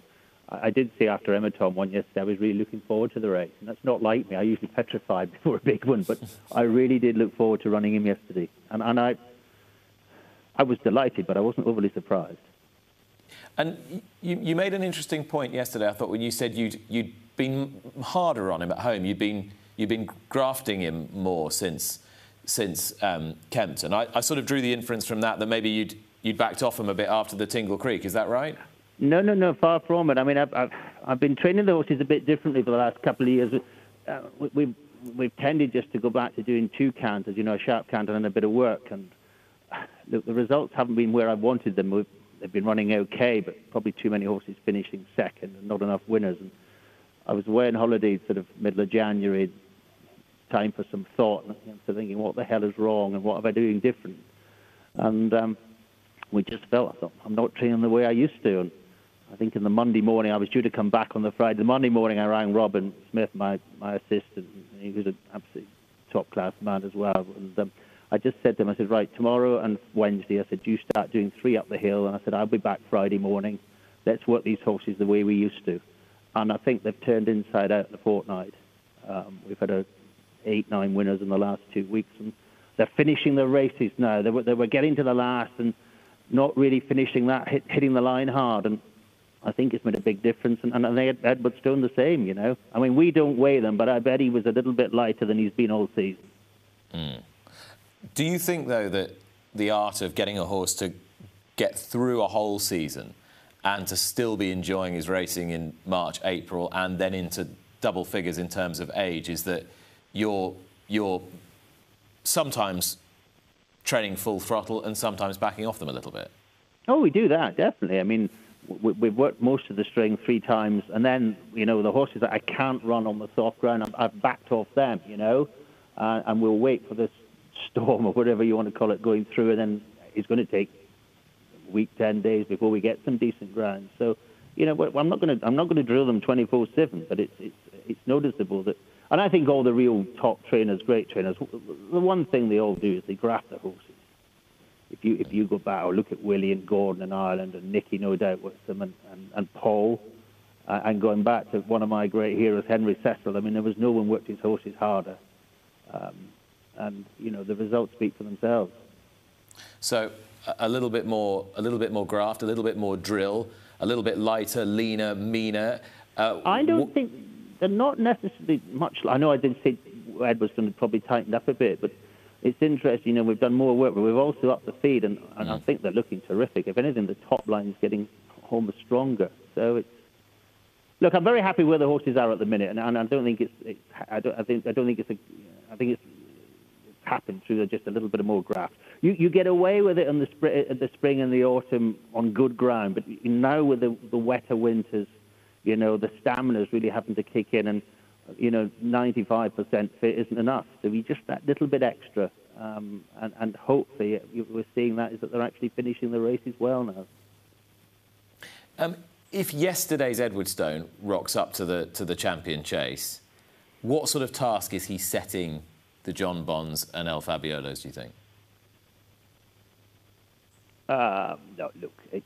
I, did say after Emmerdom one yesterday, I was really looking forward to the race, and that's not like me. I usually petrified before a big one, but I really did look forward to running him yesterday, and and I I was delighted, but I wasn't overly surprised. And you, you made an interesting point yesterday. I thought when you said you'd you'd been harder on him at home. You'd been you'd been grafting him more since since um, Kempton. I, I sort of drew the inference from that that maybe you'd you'd backed off him a bit after the Tingle Creek. Is that right? No, no, no. Far from it. I mean, I've I've, I've been training the horses a bit differently for the last couple of years. Uh, we, we've we've tended just to go back to doing two canters, you know, a sharp canter and a bit of work, and the, the results haven't been where I wanted them. We've, they've been running okay, but probably too many horses finishing second and not enough winners. And I was away on holiday sort of middle of January, time for some thought, and so thinking, what the hell is wrong and what am I doing different? And um, we just felt, I thought, I'm not training the way I used to. And I think in the Monday morning, I was due to come back on the Friday. The Monday morning, I rang Robin Smith, my, my assistant. He was an absolute top class man as well. And um, I just said to him, I said, right, tomorrow and Wednesday, I said, you start doing three up the hill. And I said, I'll be back Friday morning. Let's work these horses the way we used to. And I think they've turned inside out in the fortnight. Um, we've had a eight, nine winners in the last two weeks. And they're finishing the races now. They were, they were getting to the last and not really finishing that, hit, hitting the line hard. And I think it's made a big difference. And, and they had Edwardstone the same, you know. I mean, we don't weigh them, but I bet he was a little bit lighter than he's been all season. Mm. Do you think, though, that the art of getting a horse to get through a whole season and to still be enjoying his racing in March, April, and then into double figures in terms of age is that you're, you're sometimes training full throttle and sometimes backing off them a little bit? Oh, we do that, definitely. I mean, we, have worked most of the string three times, and then, you know, the horses that I can't run on the soft ground, I've, I've backed off them, you know, uh, and we'll wait for this storm or whatever you want to call it going through, and then it's going to take week, ten days before we get some decent ground. So, you know, I'm not going to I'm not going to drill them 24/7, but it's it's it's noticeable that, and I think all the real top trainers, great trainers, the one thing they all do is they graft the horses. If you if you go back or look at Willie and Gordon in Ireland and Nicky, no doubt with them, and and, and Paul. Uh, and going back to one of my great heroes, Henry Cecil, I mean, there was no one worked his horses harder. Um, and you know the results speak for themselves. So a little bit more, a little bit more graft, a little bit more drill, a little bit lighter, leaner, meaner. Uh, I don't think they're not necessarily much. I know I did say Edwardstone had probably tightened up a bit, but it's interesting. You know, we've done more work, but we've also upped the feed, and, and mm. I think they're looking terrific. If anything, the top line is getting almost stronger. So it's look. I'm very happy where the horses are at the minute, and, and I don't think it's. it's I don't. I think. I don't think it's a. I think it's happen through just a little bit of more graft. You, you get away with it in the, spring, the spring and the autumn on good ground, but now with the, the wetter winters, you know, the stamina is really having to kick in, and you know, 95% fit isn't enough. So we just that little bit extra, um, and, and hopefully we're seeing that is that they're actually finishing the races well now. Um, if yesterday's Edwardstone rocks up to the to the champion chase, what sort of task is he setting the Jonbons and El Fabiolos, do you think? Uh, no, look, it's,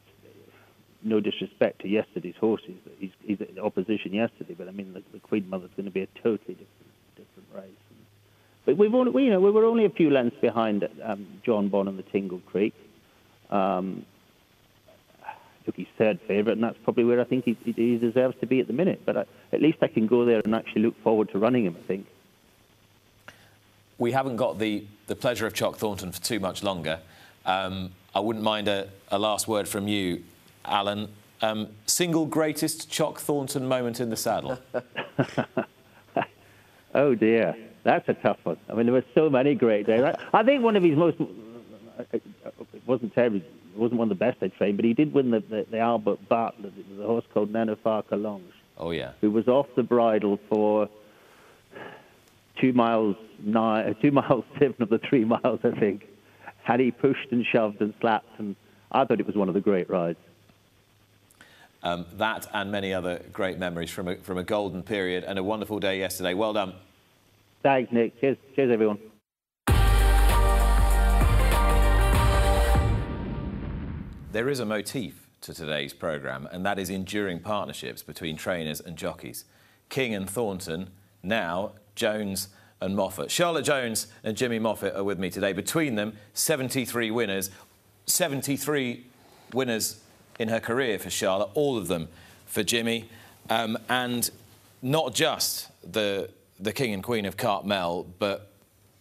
no disrespect to yesterday's horses. He's, he's in opposition yesterday, but I mean, the, the Queen Mother's going to be a totally different, different race. But we've only, we, you know, we were only a few lengths behind um, Jonbon and the Tingle Creek. Um, look, he's third favourite, and that's probably where I think he, he deserves to be at the minute. But I, at least I can go there and actually look forward to running him, I think we haven't got the, the pleasure of Choc Thornton for too much longer. Um, I wouldn't mind a, a, last word from you, Alan. Um, single greatest Choc Thornton moment in the saddle? oh, dear. That's a tough one. I mean, there were so many great days. I, I think one of his most... It wasn't terribly wasn't one of the best they trained, but he did win the, the, the Albert Bartlett. It was a horse called Nenuphar Collonges, Oh, yeah. who was off the bridle for two miles nine, uh, two miles seven of the three miles, I think. Had he pushed and shoved and slapped, and I thought it was one of the great rides. Um, that and many other great memories from a, from a golden period and a wonderful day yesterday. Well done. Thanks, Nick. Cheers, cheers, everyone. There is a motif to today's programme, and that is enduring partnerships between trainers and jockeys. King and Thornton, now Jones and Moffatt. Charlotte Jones and Jimmy Moffatt are with me today. Between them, 73 winners, 73 winners in her career for Charlotte, all of them for Jimmy, um, and not just the the King and Queen of Cartmel, but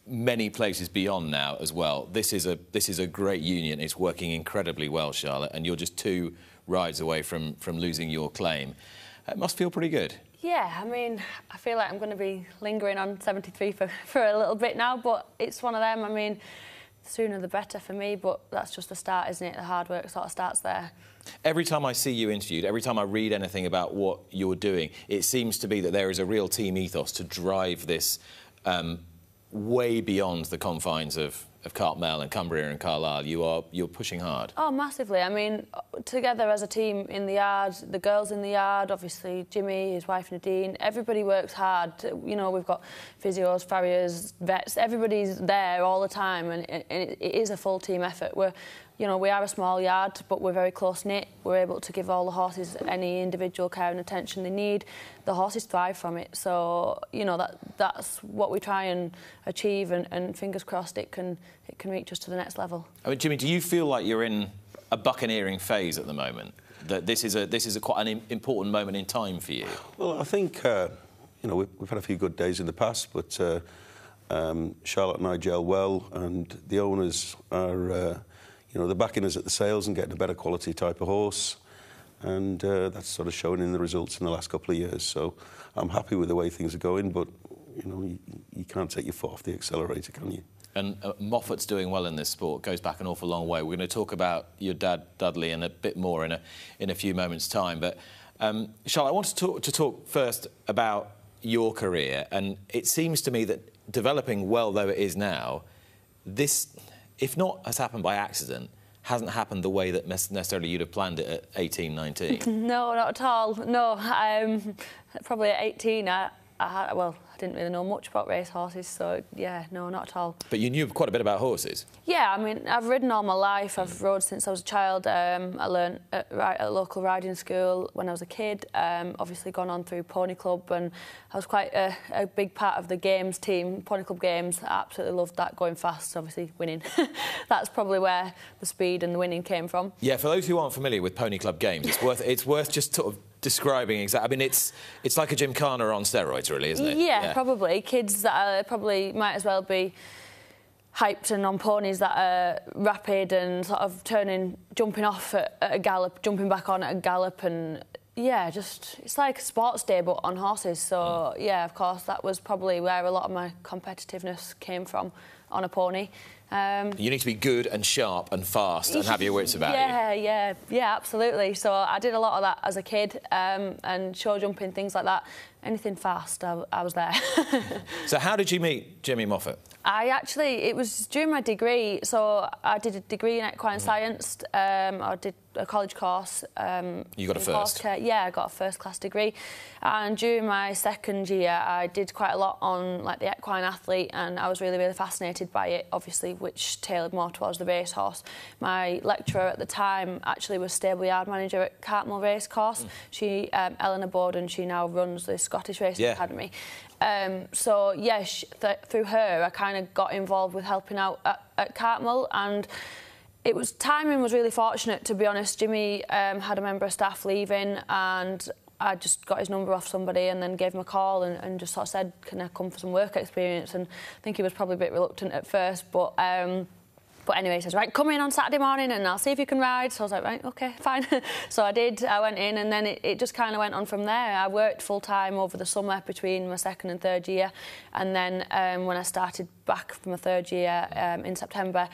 many places beyond now as well. This is a this is a great union. It's working incredibly well, Charlotte, and you're just two rides away from from losing your claim. It must feel pretty good. Yeah, I mean, I feel like I'm going to be lingering on 73 for, for a little bit now, but it's one of them. I mean, sooner the better for me, but that's just the start, isn't it? The hard work sort of starts there. Every time I see you interviewed, every time I read anything about what you're doing, it seems to be that there is a real team ethos to drive this um, way beyond the confines of, of Cartmel and Cumbria and Carlisle. You are you're pushing hard. Oh, massively. I mean, together as a team in the yard, the girls in the yard, obviously Jimmy, his wife Nadine, everybody works hard. You know, we've got physios, farriers, vets, everybody's there all the time, and, and it, is a full team effort. We're you know, we are a small yard, but we're very close knit. We're able to give all the horses any individual care and attention they need. The horses thrive from it. So, you know, that that's what we try and achieve, and, and fingers crossed it can it can reach us to the next level. I mean, Jimmy, do you feel like you're in a buccaneering phase at the moment? That this is a this is a quite an important moment in time for you. Well, I think uh, you know we've, we've, had a few good days in the past, but uh, um, Charlotte and I gel well, and the owners are. Uh, you know, they're backing us at the sales and getting a better quality type of horse. And uh, that's sort of shown in the results in the last couple of years. So I'm happy with the way things are going, but, you know, you, you can't take your foot off the accelerator, can you? And uh, Moffatt's doing well in this sport, goes back an awful long way. We're going to talk about your dad, Dudley, in a bit more in a, in a few moments' time. But, um, I want to talk, to talk first about your career. And it seems to me that developing well, though it is now, this if not has happened by accident, hasn't happened the way that necessarily you'd have planned it at 18, 19? no, not at all. No, um, probably at 18, I, I well, I didn't really know much about race horses, so yeah, no, not at all. But you knew quite a bit about horses. Yeah, I mean, I've ridden all my life. I've rode since I was a child. Um, I learned at, at, a local riding school when I was a kid. Um, obviously, gone on through Pony Club, and I was quite a, a, big part of the games team, Pony Club games. I absolutely loved that, going fast, obviously winning. That's probably where the speed and the winning came from. Yeah, for those who aren't familiar with Pony Club games, it's worth it's worth just sort of describing exactly. I mean, it's it's like a gymkhana on steroids, really, isn't it? Yeah, yeah. probably. Kids that are, probably might as well be hyped and on ponies that are rapid and sort of turning, jumping off at, at a gallop, jumping back on at a gallop, and yeah, just it's like a sports day but on horses. So mm. yeah, of course, that was probably where a lot of my competitiveness came from on a pony. Um, you need to be good and sharp and fast and have your wits about yeah, you. Yeah, yeah, yeah, absolutely. So I did a lot of that as a kid um, and show jumping, things like that. Anything fast, I, I was there. so how did you meet Jimmy Moffatt? I actually, it was during my degree. So I did a degree in equine mm. science. Um, I did a college course. Um, you got a first? Care. Yeah, I got a first class degree. And during my second year, I did quite a lot on like the equine athlete, and I was really, really fascinated by it. Obviously, which tailored more towards the racehorse. My lecturer at the time actually was stable yard manager at Cartmel Racecourse. Mm. She, um, Eleanor Borden, she now runs the Scottish Racing yeah. Academy. Um, so yes, yeah, th through her, I kind of got involved with helping out at, at Cartmel and it was timing was really fortunate to be honest. Jimmy um, had a member of staff leaving and I just got his number off somebody and then gave him a call and, and just sort of said, can I come for some work experience? And I think he was probably a bit reluctant at first, but um, but anyway, he says, right, come in on Saturday morning and I'll see if you can ride. So I was like, right, okay, fine. so I did. I went in and then it, it just kind of went on from there. I worked full time over the summer between my second and third year. And then um, when I started back from my third year um, in September,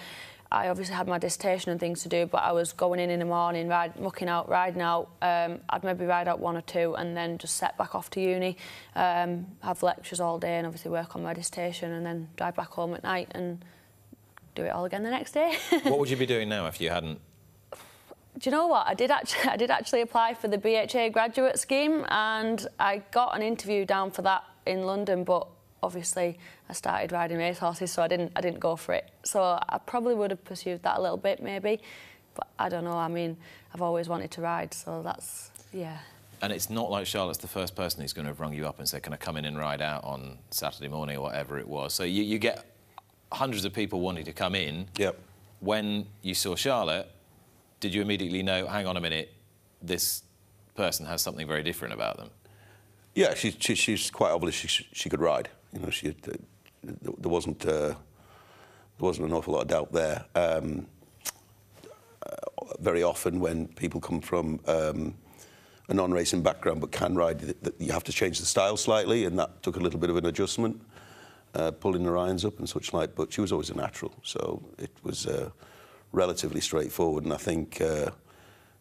I obviously had my dissertation and things to do, but I was going in in the morning, ride, mucking out, riding out. Um, I'd maybe ride out one or two and then just set back off to uni, um, have lectures all day and obviously work on my dissertation and then drive back home at night and do it all again the next day. what would you be doing now if you hadn't? Do you know what? I did actually, I did actually apply for the BHA graduate scheme and I got an interview down for that in London, but obviously I started riding racehorses, so I didn't I didn't go for it. So I probably would have pursued that a little bit maybe, but I don't know. I mean, I've always wanted to ride, so that's yeah. And it's not like Charlotte's the first person who's going to have rung you up and said, "Can I come in and ride out on Saturday morning or whatever it was?" So you, you get hundreds of people wanting to come in. Yep. When you saw Charlotte, did you immediately know? Hang on a minute, this person has something very different about them. Yeah, she, she, she's quite obvious she, she could ride. You know, she, uh, there wasn't uh, there wasn't an awful lot of doubt there. Um, uh, very often, when people come from um, a non-racing background but can ride, th- th- you have to change the style slightly, and that took a little bit of an adjustment, uh, pulling the irons up and such like. But she was always a natural, so it was uh, relatively straightforward. And I think uh,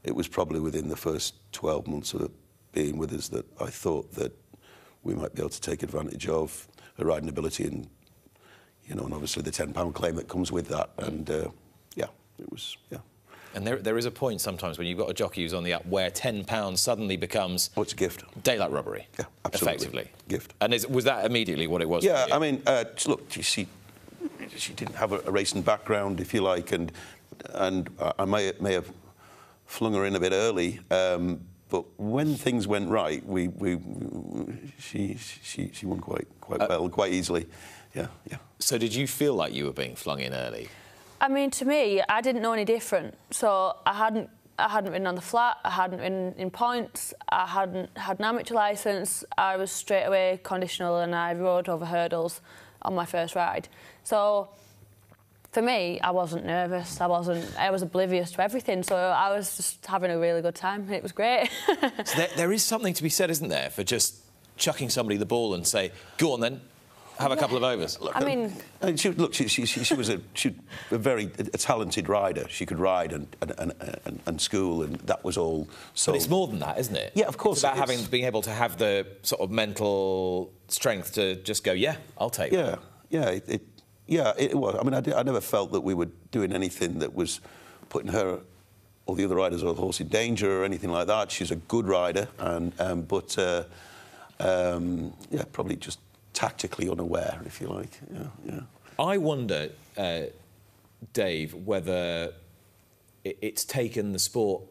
it was probably within the first 12 months of being with us that I thought that we might be able to take advantage of her riding ability and you know, and obviously the ten pound claim that comes with that. And uh, yeah, it was yeah. And there, there is a point sometimes when you've got a jockey who's on the up where ten pounds suddenly becomes oh, it's a gift, daylight robbery. Yeah, absolutely. Effectively, gift. And is, was that immediately what it was? Yeah, I mean, uh, look, she she didn't have a, a, racing background, if you like, and and I may may have flung her in a bit early. Um, but when things went right, we, we, we she, she, she won quite, quite uh, well, quite easily. Yeah, yeah. So did you feel like you were being flung in early? I mean, to me, I didn't know any different. So I hadn't, I hadn't been on the flat, I hadn't been in points, I hadn't had an amateur licence. I was straight away conditional and I rode over hurdles on my first ride. So for me, I wasn't nervous. I wasn't. I was oblivious to everything. So I was just having a really good time. It was great. so there, there is something to be said, isn't there, for just chucking somebody the ball and say, "Go on then." Have a yeah. couple of overs. Look, I mean, she, look, she, she, she, was a, she, a very a talented rider. She could ride and, and, and, and, school, and that was all. So, but it's more than that, isn't it? Yeah, of course. It's about having being able to have the sort of mental strength to just go, yeah, I'll take. Yeah, that. yeah. It, it, yeah, it was. I mean, I, did, I never felt that we were doing anything that was putting her or the other riders or the horse in danger or anything like that. She's a good rider, and um, but uh, um, yeah, probably just tactically unaware, if you like. Yeah, yeah. I wonder, uh, Dave, whether it's taken the sport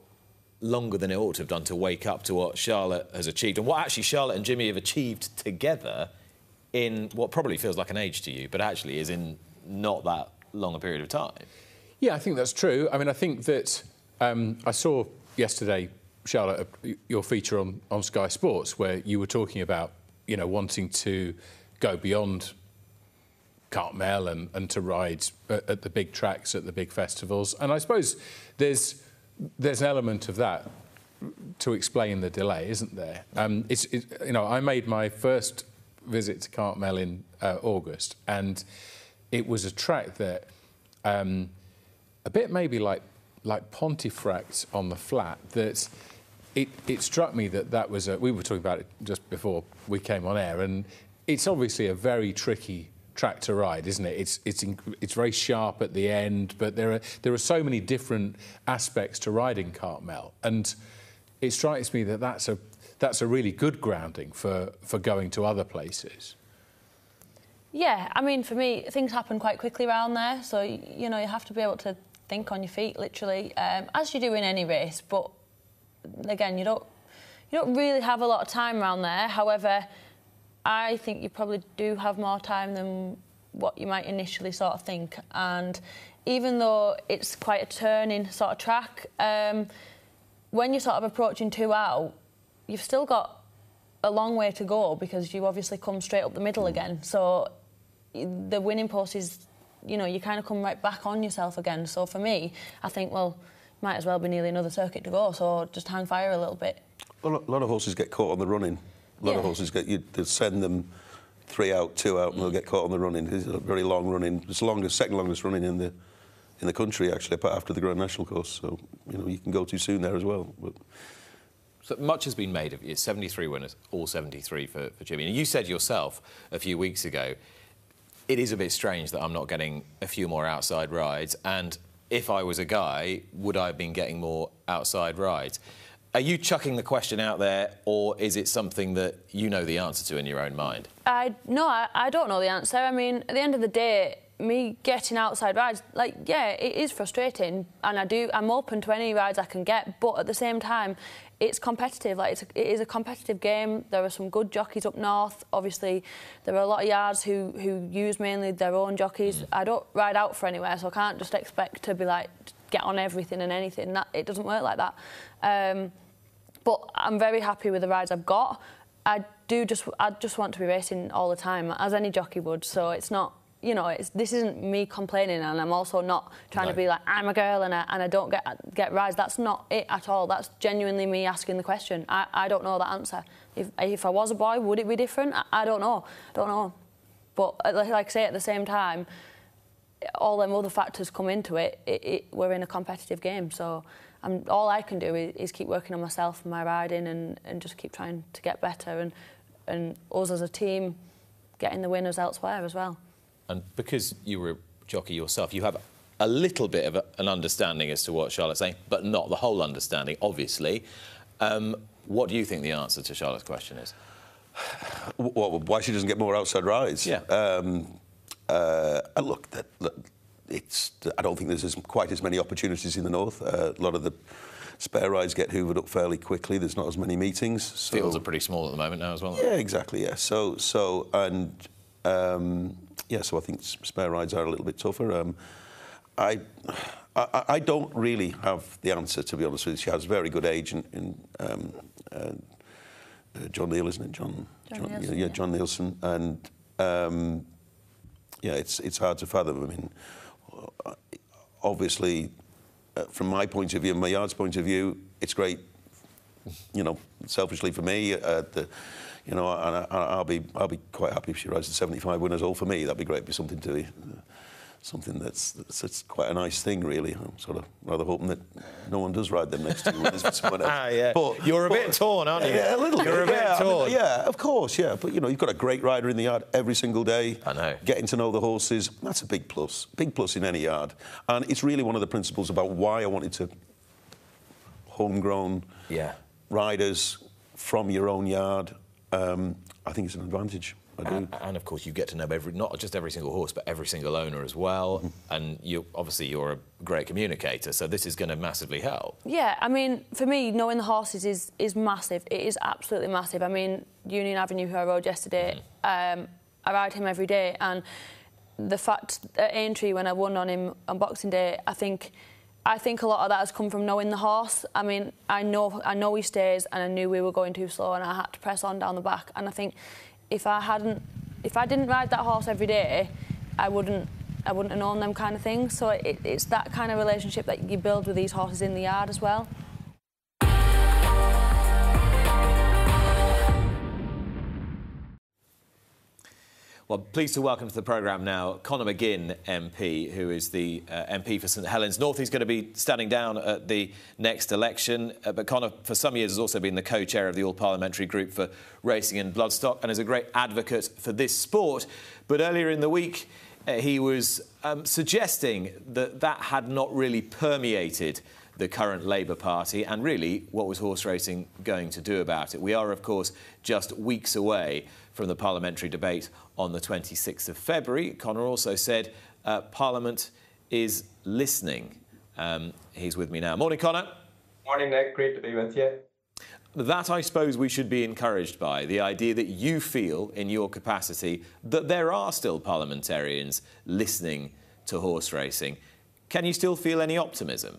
longer than it ought to have done to wake up to what Charlotte has achieved and what actually Charlotte and Jimmy have achieved together in what probably feels like an age to you, but actually is in not that long a period of time. Yeah, I think that's true. I mean, I think that um, I saw yesterday, Charlotte, your feature on, on Sky Sports, where you were talking about, you know, wanting to go beyond Cartmel and, and to ride at, the big tracks, at the big festivals. And I suppose there's there's an element of that to explain the delay, isn't there? Um, it's, it, you know, I made my first visit to Cartmel in uh, August, and it was a track that um, a bit maybe like like Pontefract on the flat that. It, it struck me that that was a, we were talking about it just before we came on air, and it's obviously a very tricky track to ride, isn't it? It's it's it's very sharp at the end, but there are there are so many different aspects to riding Cartmel, and it strikes me that that's a that's a really good grounding for, for going to other places. Yeah, I mean, for me, things happen quite quickly around there. So, you know, you have to be able to think on your feet, literally, um, as you do in any race. But again, you don't, you don't really have a lot of time around there. However, I think you probably do have more time than what you might initially sort of think. And even though it's quite a turning sort of track, um, when you're sort of approaching two out, you've still got a long way to go because you obviously come straight up the middle hmm. again. So the winning post is, you know, you kind of come right back on yourself again. So for me, I think, well, might as well be nearly another circuit to go. So just hang fire a little bit. Well, A lot of horses get caught on the running. A lot yeah. of horses get you send them three out, two out, and they'll get caught on the running. It's a very long running. It's the longest, second longest running in the in the country actually after the Grand National course. So you know you can go too soon there as well. But, so much has been made of it. 73 winners, all 73 for, for Jimmy. And you said yourself a few weeks ago, it is a bit strange that I'm not getting a few more outside rides. And if I was a guy, would I have been getting more outside rides? Are you chucking the question out there, or is it something that you know the answer to in your own mind? I no, I, I don't know the answer. I mean, at the end of the day, me getting outside rides, like, yeah, it is frustrating, and I do. I'm open to any rides I can get, but at the same time, it's competitive. Like, it's a, it is a competitive game. There are some good jockeys up north. Obviously, there are a lot of yards who who use mainly their own jockeys. Mm. I don't ride out for anywhere, so I can't just expect to be like get on everything and anything. That it doesn't work like that. Um, but I'm very happy with the rides I've got. I do just I just want to be racing all the time, as any jockey would. So it's not you know, it's, this isn't me complaining, and I'm also not trying no. to be like I'm a girl and I, and I don't get get rides. That's not it at all. That's genuinely me asking the question. I, I don't know the answer. If if I was a boy, would it be different? I, I don't know. I don't know. But uh, like, like I say, at the same time, all them other factors come into it. it, it we're in a competitive game, so I'm, all I can do is, is keep working on myself and my riding and, and just keep trying to get better and, and us as a team getting the winners elsewhere as well. And because you were a jockey yourself, you have a little bit of a, an understanding as to what Charlotte's saying, but not the whole understanding, obviously. Um, what do you think the answer to Charlotte's question is? Well, why she doesn't get more outside rides? Yeah. Um, uh, look, that, look, it's, I don't think there's as, quite as many opportunities in the north. Uh, a lot of the spare rides get hoovered up fairly quickly. There's not as many meetings. So. Fields are pretty small at the moment now as well. Yeah, exactly. Yeah. So so and um, yeah. So I think spare rides are a little bit tougher. Um, I, I, I don't really have the answer to be honest with you. She has a very good agent in um, uh, uh, John Neal, isn't it? John. John, John Nielsen, yeah, yeah, John Nielsen, and um, yeah, it's it's hard to fathom. I mean obviously, uh, from my point of view, my yard's point of view, it's great. You know, selfishly for me, uh, the, you know, and I, will be I'll be quite happy if she rides the 75 winners all for me. That'd be great. Be something to. Uh, something that's, that's, that's quite a nice thing, really. I'm sort of rather hoping that no one does ride them next to someone else. ah, yeah. But you're a but, bit torn, aren't you? Yeah, a little you're bit. You're a bit torn. I mean, yeah, of course, yeah. But you know, you've got a great rider in the yard every single day. I know. Getting to know the horses, that's a big plus. Big plus in any yard. And it's really one of the principles about why I wanted to homegrown yeah. riders from your own yard. Um, I think it's an advantage. I do. And, and, of course, you get to know every, not just every single horse, but every single owner as well. Mm. And you obviously you're a great communicator, so this is going to massively help. Yeah, I mean, for me, knowing the horses is is massive. It is absolutely massive. I mean, Union Avenue, who I rode yesterday, mm. um, I ride him every day, and the fact at Aintree when I won on him on Boxing Day, I think. I think a lot of that has come from knowing the horse. I mean, I know I know he stays, and I knew we were going too slow, and I had to press on down the back. And I think if I hadn't, if I didn't ride that horse every day, I wouldn't, I wouldn't have known them kind of things. So it, it's that kind of relationship that you build with these horses in the yard as well. Well, pleased to welcome to the programme now Conor McGinn MP, who is the uh, MP for St Helens North. He's going to be standing down at the next election. Uh, but Conor, for some years, has also been the co-chair of the All Parliamentary Group for Racing and Bloodstock and is a great advocate for this sport. But earlier in the week, uh, he was um, suggesting that that had not really permeated the current Labour Party and really what was horse racing going to do about it. We are, of course, just weeks away from the parliamentary debate on the 26th of February. Conor also said uh, Parliament is listening. Um, he's with me now. Morning, Conor. Morning, Nick. Great to be with you. That, I suppose, we should be encouraged by the idea that you feel, in your capacity, that there are still parliamentarians listening to horse racing. Can you still feel any optimism?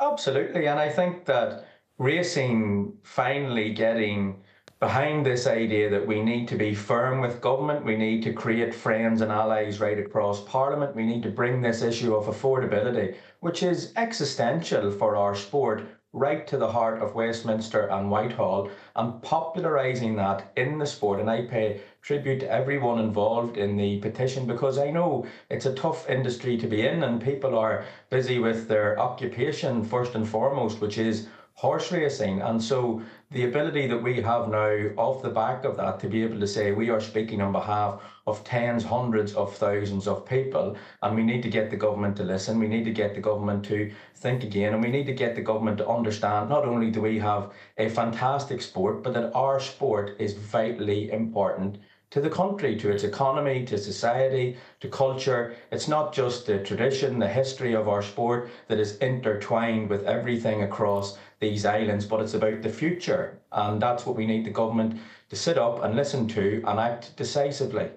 Absolutely. And I think that racing finally getting behind this idea that we need to be firm with government, we need to create friends and allies right across Parliament, we need to bring this issue of affordability, which is existential for our sport, right to the heart of Westminster and Whitehall and popularising that in the sport. And I pay tribute to everyone involved in the petition because I know it's a tough industry to be in and people are busy with their occupation first and foremost, which is horse racing. And so the ability that we have now off the back of that to be able to say we are speaking on behalf of tens, hundreds of thousands of people, and we need to get the government to listen, we need to get the government to think again, and we need to get the government to understand not only do we have a fantastic sport, but that our sport is vitally important to the country, to its economy, to society, to culture. It's not just the tradition, the history of our sport that is intertwined with everything across these islands, but it's about the future. And that's what we need the government to sit up and listen to and act decisively.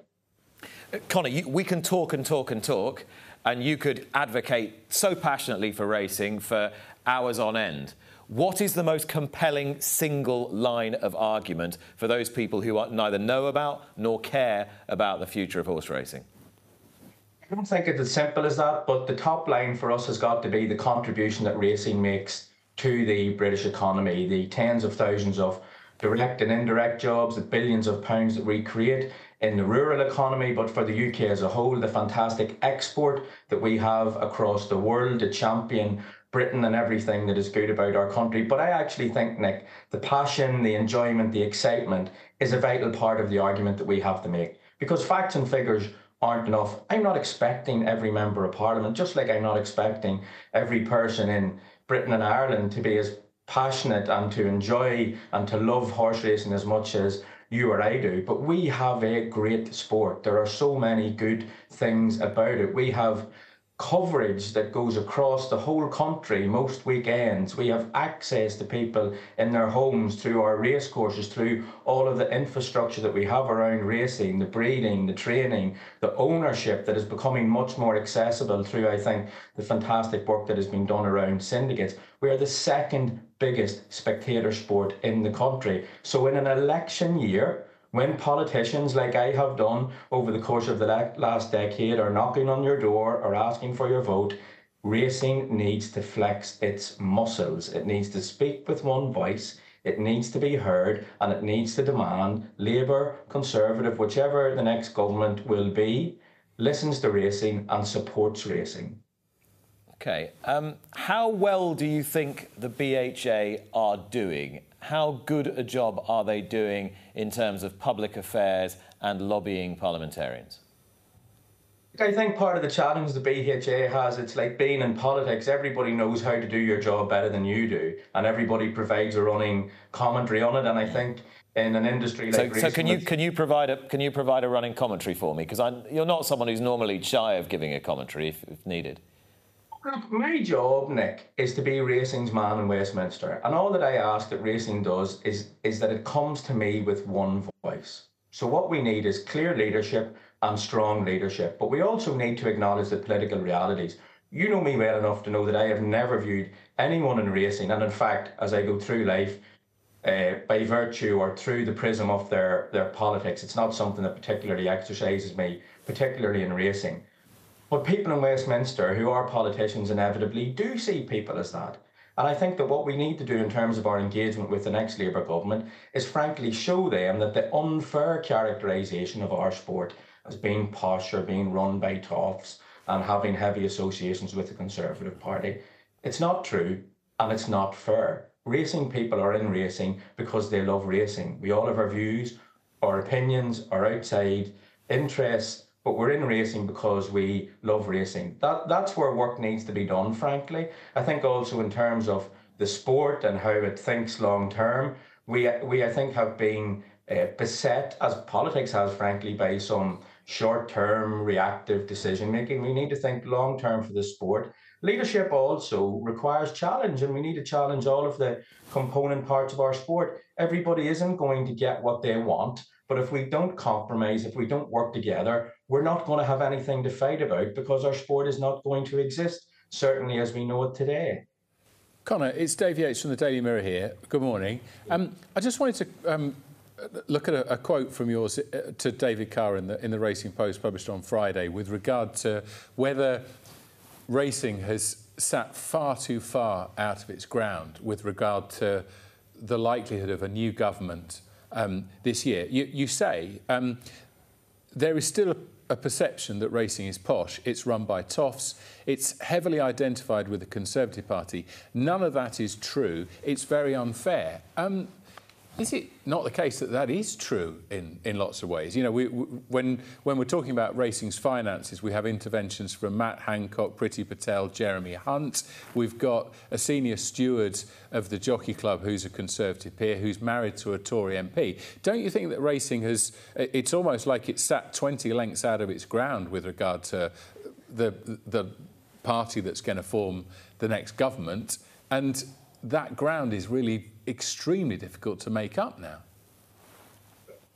Uh, Conor, you, we can talk and talk and talk, and you could advocate so passionately for racing for hours on end. What is the most compelling single line of argument for those people who neither know about nor care about the future of horse racing? I don't think it's as simple as that, but the top line for us has got to be the contribution that racing makes to the British economy, the tens of thousands of direct and indirect jobs, the billions of pounds that we create in the rural economy, but for the UK as a whole, the fantastic export that we have across the world, the champion Britain and everything that is good about our country. But I actually think, Nick, the passion, the enjoyment, the excitement is a vital part of the argument that we have to make. Because facts and figures aren't enough. I'm not expecting every member of parliament, just like I'm not expecting every person in Britain and Ireland to be as passionate and to enjoy and to love horse racing as much as you or I do. But we have a great sport. There are so many good things about it. We have coverage that goes across the whole country most weekends. We have access to people in their homes through our race courses, through all of the infrastructure that we have around racing, the breeding, the training, the ownership that is becoming much more accessible through, I think, the fantastic work that has been done around syndicates. We are the second biggest spectator sport in the country. So in an election year, when politicians, like I have done over the course of the last decade, are knocking on your door or asking for your vote, racing needs to flex its muscles. It needs to speak with one voice. It needs to be heard and it needs to demand Labour, Conservative, whichever the next government will be, listens to racing and supports racing. Okay. Um, how well do you think the BHA are doing how good a job are they doing in terms of public affairs and lobbying parliamentarians? I think part of the challenge the BHA has, it's like being in politics. Everybody knows how to do your job better than you do, and everybody provides a running commentary on it. And I think in an industry like so, so can you can you provide a can you provide a running commentary for me? Because you're not someone who's normally shy of giving a commentary if, if needed. My job, Nick, is to be racing's man in Westminster. And all that I ask that racing does is, is that it comes to me with one voice. So what we need is clear leadership and strong leadership. But we also need to acknowledge the political realities. You know me well enough to know that I have never viewed anyone in racing, and in fact, as I go through life, uh, by virtue or through the prism of their, their politics, it's not something that particularly exercises me, particularly in racing. But people in Westminster who are politicians inevitably do see people as that. And I think that what we need to do in terms of our engagement with the next Labour government is frankly show them that the unfair characterisation of our sport as being posh or being run by toffs and having heavy associations with the Conservative Party, it's not true and it's not fair. Racing people are in racing because they love racing. We all have our views, our opinions, our outside interests, but we're in racing because we love racing. That that's where work needs to be done. Frankly, I think also in terms of the sport and how it thinks long term, we we I think have been uh, beset as politics has, frankly, by some short term reactive decision making. We need to think long term for the sport. Leadership also requires challenge, and we need to challenge all of the component parts of our sport. Everybody isn't going to get what they want. But if we don't compromise, if we don't work together, we're not going to have anything to fight about because our sport is not going to exist, certainly as we know it today. Conor, it's Dave Yates from the Daily Mirror here. Good morning. Um, I just wanted to um, look at a, a, quote from yours uh, to David Carr in the, in the Racing Post published on Friday with regard to whether racing has sat far too far out of its ground with regard to the likelihood of a new government um, this year. You, you say um, there is still a, a, perception that racing is posh. It's run by toffs. It's heavily identified with the Conservative Party. None of that is true. It's very unfair. Um, is it not the case that that is true in, in lots of ways? You know, we, we, when, when we're talking about racing's finances, we have interventions from Matt Hancock, Priti Patel, Jeremy Hunt. We've got a senior steward of the Jockey Club who's a Conservative peer, who's married to a Tory MP. Don't you think that racing has, it's almost like it's sat 20 lengths out of its ground with regard to the, the party that's going to form the next government? And that ground is really extremely difficult to make up now.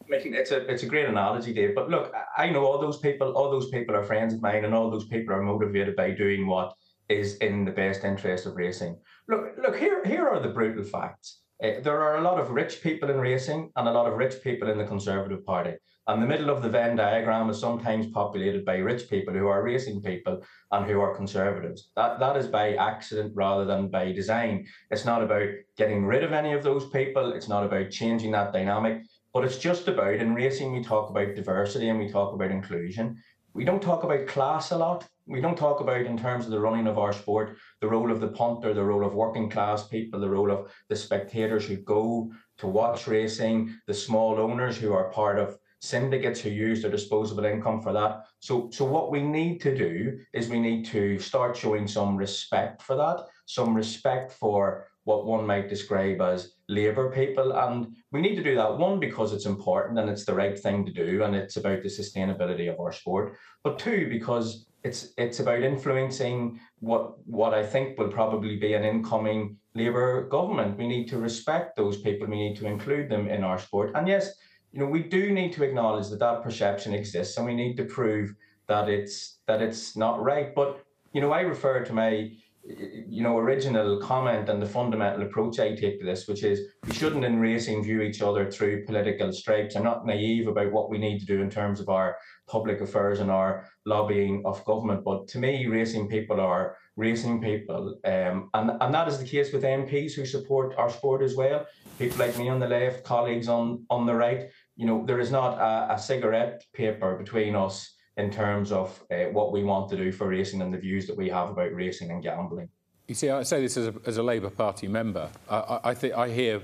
Making it's a it's a great analogy, Dave. But look, I know all those people. All those people are friends of mine, and all those people are motivated by doing what is in the best interest of racing. Look, look here. Here are the brutal facts. Uh, there are a lot of rich people in racing and a lot of rich people in the Conservative Party. And the middle of the Venn diagram is sometimes populated by rich people who are racing people and who are conservatives. That that is by accident rather than by design. It's not about getting rid of any of those people. It's not about changing that dynamic. But it's just about in racing we talk about diversity and we talk about inclusion. We don't talk about class a lot. We don't talk about in terms of the running of our sport, the role of the punter, the role of working class people, the role of the spectators who go to watch racing, the small owners who are part of syndicates who use their disposable income for that. So, so what we need to do is we need to start showing some respect for that, some respect for what one might describe as labour people. And we need to do that, one, because it's important and it's the right thing to do, and it's about the sustainability of our sport. But two, because it's it's about influencing what what I think will probably be an incoming Labour government. We need to respect those people. We need to include them in our sport. And yes, you know, we do need to acknowledge that that perception exists, and we need to prove that it's that it's not right. But you know, I refer to my you know original comment and the fundamental approach I take to this, which is we shouldn't in racing view each other through political stripes. I'm not naive about what we need to do in terms of our public affairs and our lobbying of government, but to me, racing people are racing people, um, and and that is the case with MPs who support our sport as well people like me on the left, colleagues on on the right. You know, there is not a, a cigarette paper between us in terms of uh, what we want to do for racing and the views that we have about racing and gambling. You see, I say this as a, as a Labour Party member. I, I, think I hear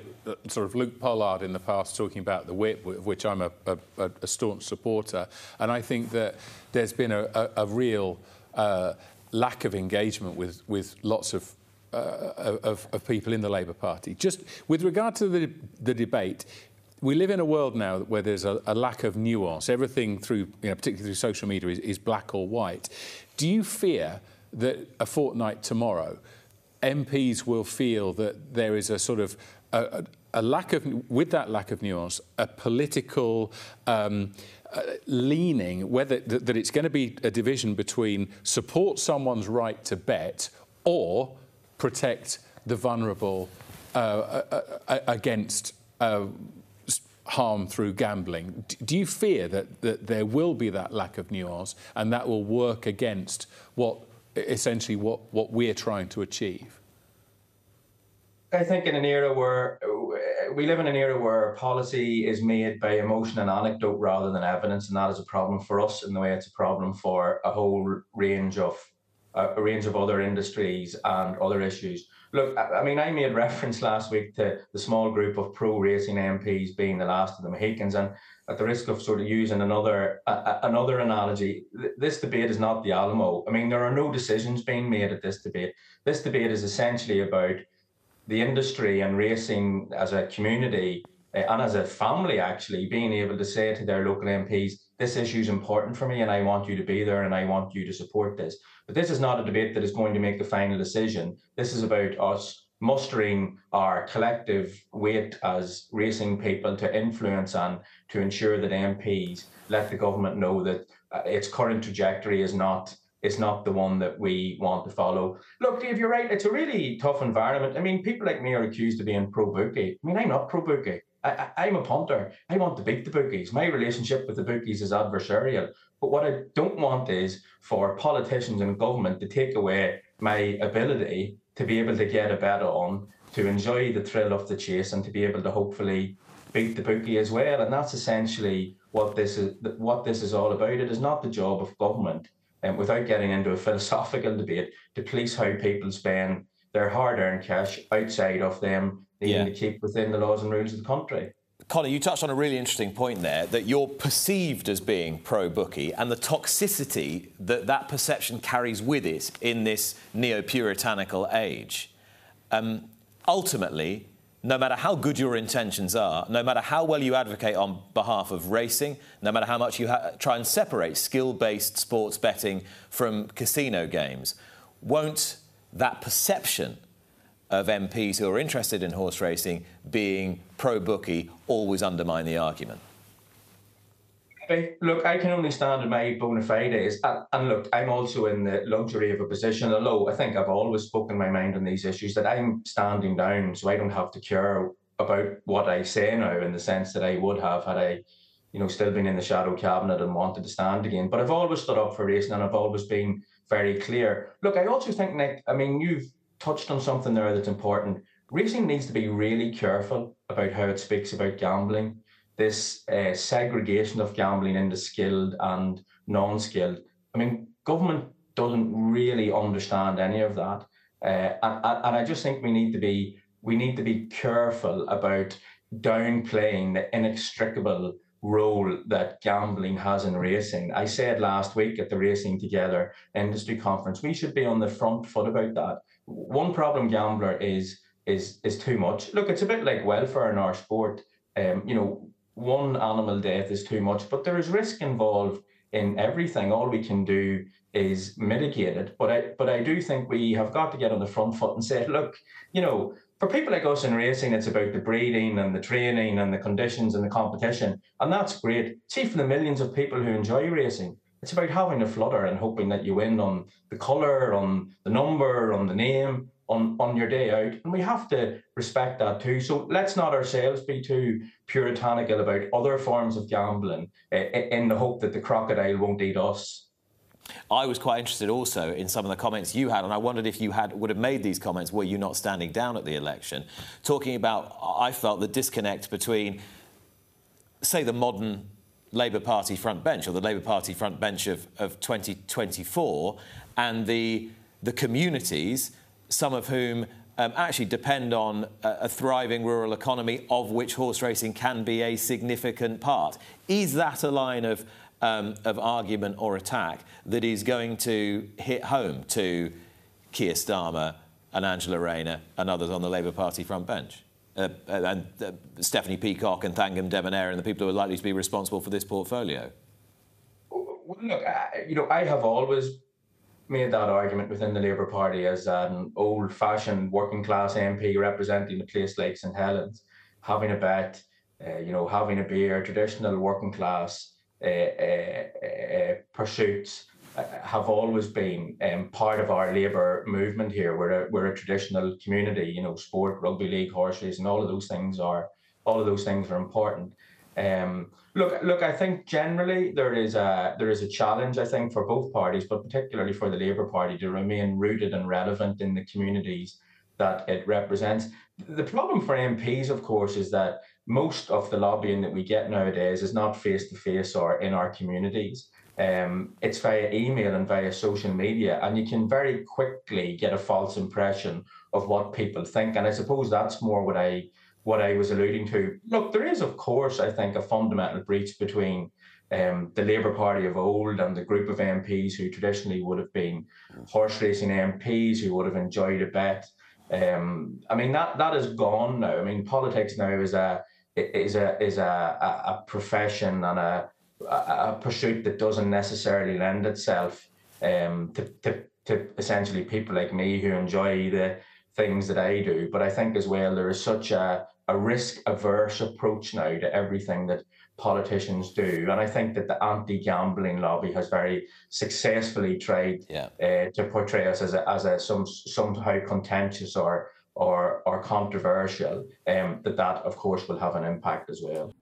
sort of Luke Pollard in the past talking about the whip, of which I'm a, a, a staunch supporter, and I think that there's been a, a real uh, lack of engagement with, with lots of uh, of, of people in the Labour Party. Just with regard to the, the debate, we live in a world now where there's a, a, lack of nuance. Everything through, you know, particularly through social media, is, is, black or white. Do you fear that a fortnight tomorrow, MPs will feel that there is a sort of a, a lack of, with that lack of nuance, a political um, uh, leaning, whether that, that it's going to be a division between support someone's right to bet or protect the vulnerable uh, uh, against harm through gambling. Do you fear that, that there will be that lack of nuance and that will work against what essentially what, what we're trying to achieve? I think in an era where we live in an era where policy is made by emotion and anecdote rather than evidence, and that is a problem for us in the way it's a problem for a whole range of a range of other industries and other issues. Look, I mean, I made reference last week to the small group of pro racing MPs being the last of the Mohicans, and at the risk of sort of using another another analogy, th- this debate is not the Alamo. I mean, there are no decisions being made at this debate. This debate is essentially about the industry and racing as a community uh, and as a family actually being able to say to their local MPs, this issue is important for me and I want you to be there and I want you to support this. But this is not a debate that is going to make the final decision. This is about us mustering our collective weight as racing people to influence and to ensure that MPs let the government know that uh, its current trajectory is not is not the one that we want to follow. Look, Dave, you're right. It's a really tough environment. I mean, people like me are accused of being pro bookie. I mean, I'm not pro bookie. I, am a punter. I want to beat the bookies. My relationship with the bookies is adversarial. But what I don't want is for politicians and government to take away my ability to be able to get a bet on, to enjoy the thrill of the chase, and to be able to hopefully beat the bookie as well. And that's essentially what this is. What this is all about. It is not the job of government, and um, without getting into a philosophical debate, to police how people spend their hard-earned cash outside of them needing yeah. to keep within the laws and rules of the country. Conor, you touched on a really interesting point there that you're perceived as being pro bookie and the toxicity that that perception carries with it in this neo puritanical age. Um, ultimately, no matter how good your intentions are, no matter how well you advocate on behalf of racing, no matter how much you ha- try and separate skill based sports betting from casino games, won't that perception of MPs who are interested in horse racing being pro bookie always undermine the argument? Look, I can only stand in my bona fides. Uh, and look, I'm also in the luxury of a position, although I think I've always spoken my mind on these issues, that I'm standing down, so I don't have to care about what I say now in the sense that I would have had I, you know, still been in the shadow cabinet and wanted to stand again. But I've always stood up for racing and I've always been very clear. Look, I also think, Nick, I mean, you've touched on something there that's important. Racing needs to be really careful about how it speaks about gambling. This uh, segregation of gambling into skilled and non-skilled. I mean, government doesn't really understand any of that, uh, and, and I just think we need to be we need to be careful about downplaying the inextricable role that gambling has in racing. I said last week at the Racing Together industry conference, we should be on the front foot about that one problem gambler is is is too much. Look, it's a bit like welfare in our sport. Um, you know, one animal death is too much, but there is risk involved in everything. All we can do is mitigate it. But I but I do think we have got to get on the front foot and say, look, you know, for people like us in racing, it's about the breeding and the training and the conditions and the competition. And that's great. See, for the millions of people who enjoy racing, it's about having a flutter and hoping that you win on the colour, on the number, on the name, on, on your day out. And we have to respect that too. So let's not ourselves be too puritanical about other forms of gambling uh, in the hope that the crocodile won't eat us. I was quite interested also in some of the comments you had, and I wondered if you had would have made these comments were you not standing down at the election, talking about I felt the disconnect between, say, the modern Labour Party front bench or the Labour Party front bench of, of 2024 and the, the communities, some of whom um, actually depend on a, a, thriving rural economy of which horse racing can be a significant part. Is that a line of, um, of argument or attack that is going to hit home to Keir Starmer and Angela Rayner and others on the Labour Party front bench? Uh, and uh, Stephanie Peacock and Thangam Debbonaire and the people who are likely to be responsible for this portfolio? Well, look, I, you know, I have always made that argument within the Labour Party as an old-fashioned working-class MP representing a place like St Helens, having a bet, uh, you know, having a beer, traditional working-class uh, uh, uh pursuits have always been um, part of our labour movement here. We're a, we're a traditional community, you know, sport, rugby league, horse racing, all of those things are all of those things are important. Um, look, look, I think generally there is a there is a challenge, I think, for both parties, but particularly for the Labour Party to remain rooted and relevant in the communities that it represents. The problem for MPs, of course, is that most of the lobbying that we get nowadays is not face to face or in our communities. Um, it's via email and via social media, and you can very quickly get a false impression of what people think. And I suppose that's more what I what I was alluding to. Look, there is, of course, I think, a fundamental breach between um, the Labour Party of old and the group of MPs who traditionally would have been horse racing MPs who would have enjoyed a bet. Um, I mean that that is gone now. I mean politics now is a is a is a, a, a profession and a a, pursuit that doesn't necessarily lend itself um, to, to, to essentially people like me who enjoy the things that I do. But I think as well there is such a, a risk averse approach now to everything that politicians do. And I think that the anti gambling lobby has very successfully tried yeah. uh, to portray us as a, as a some somehow contentious or or, or controversial, um, that that of course will have an impact as well.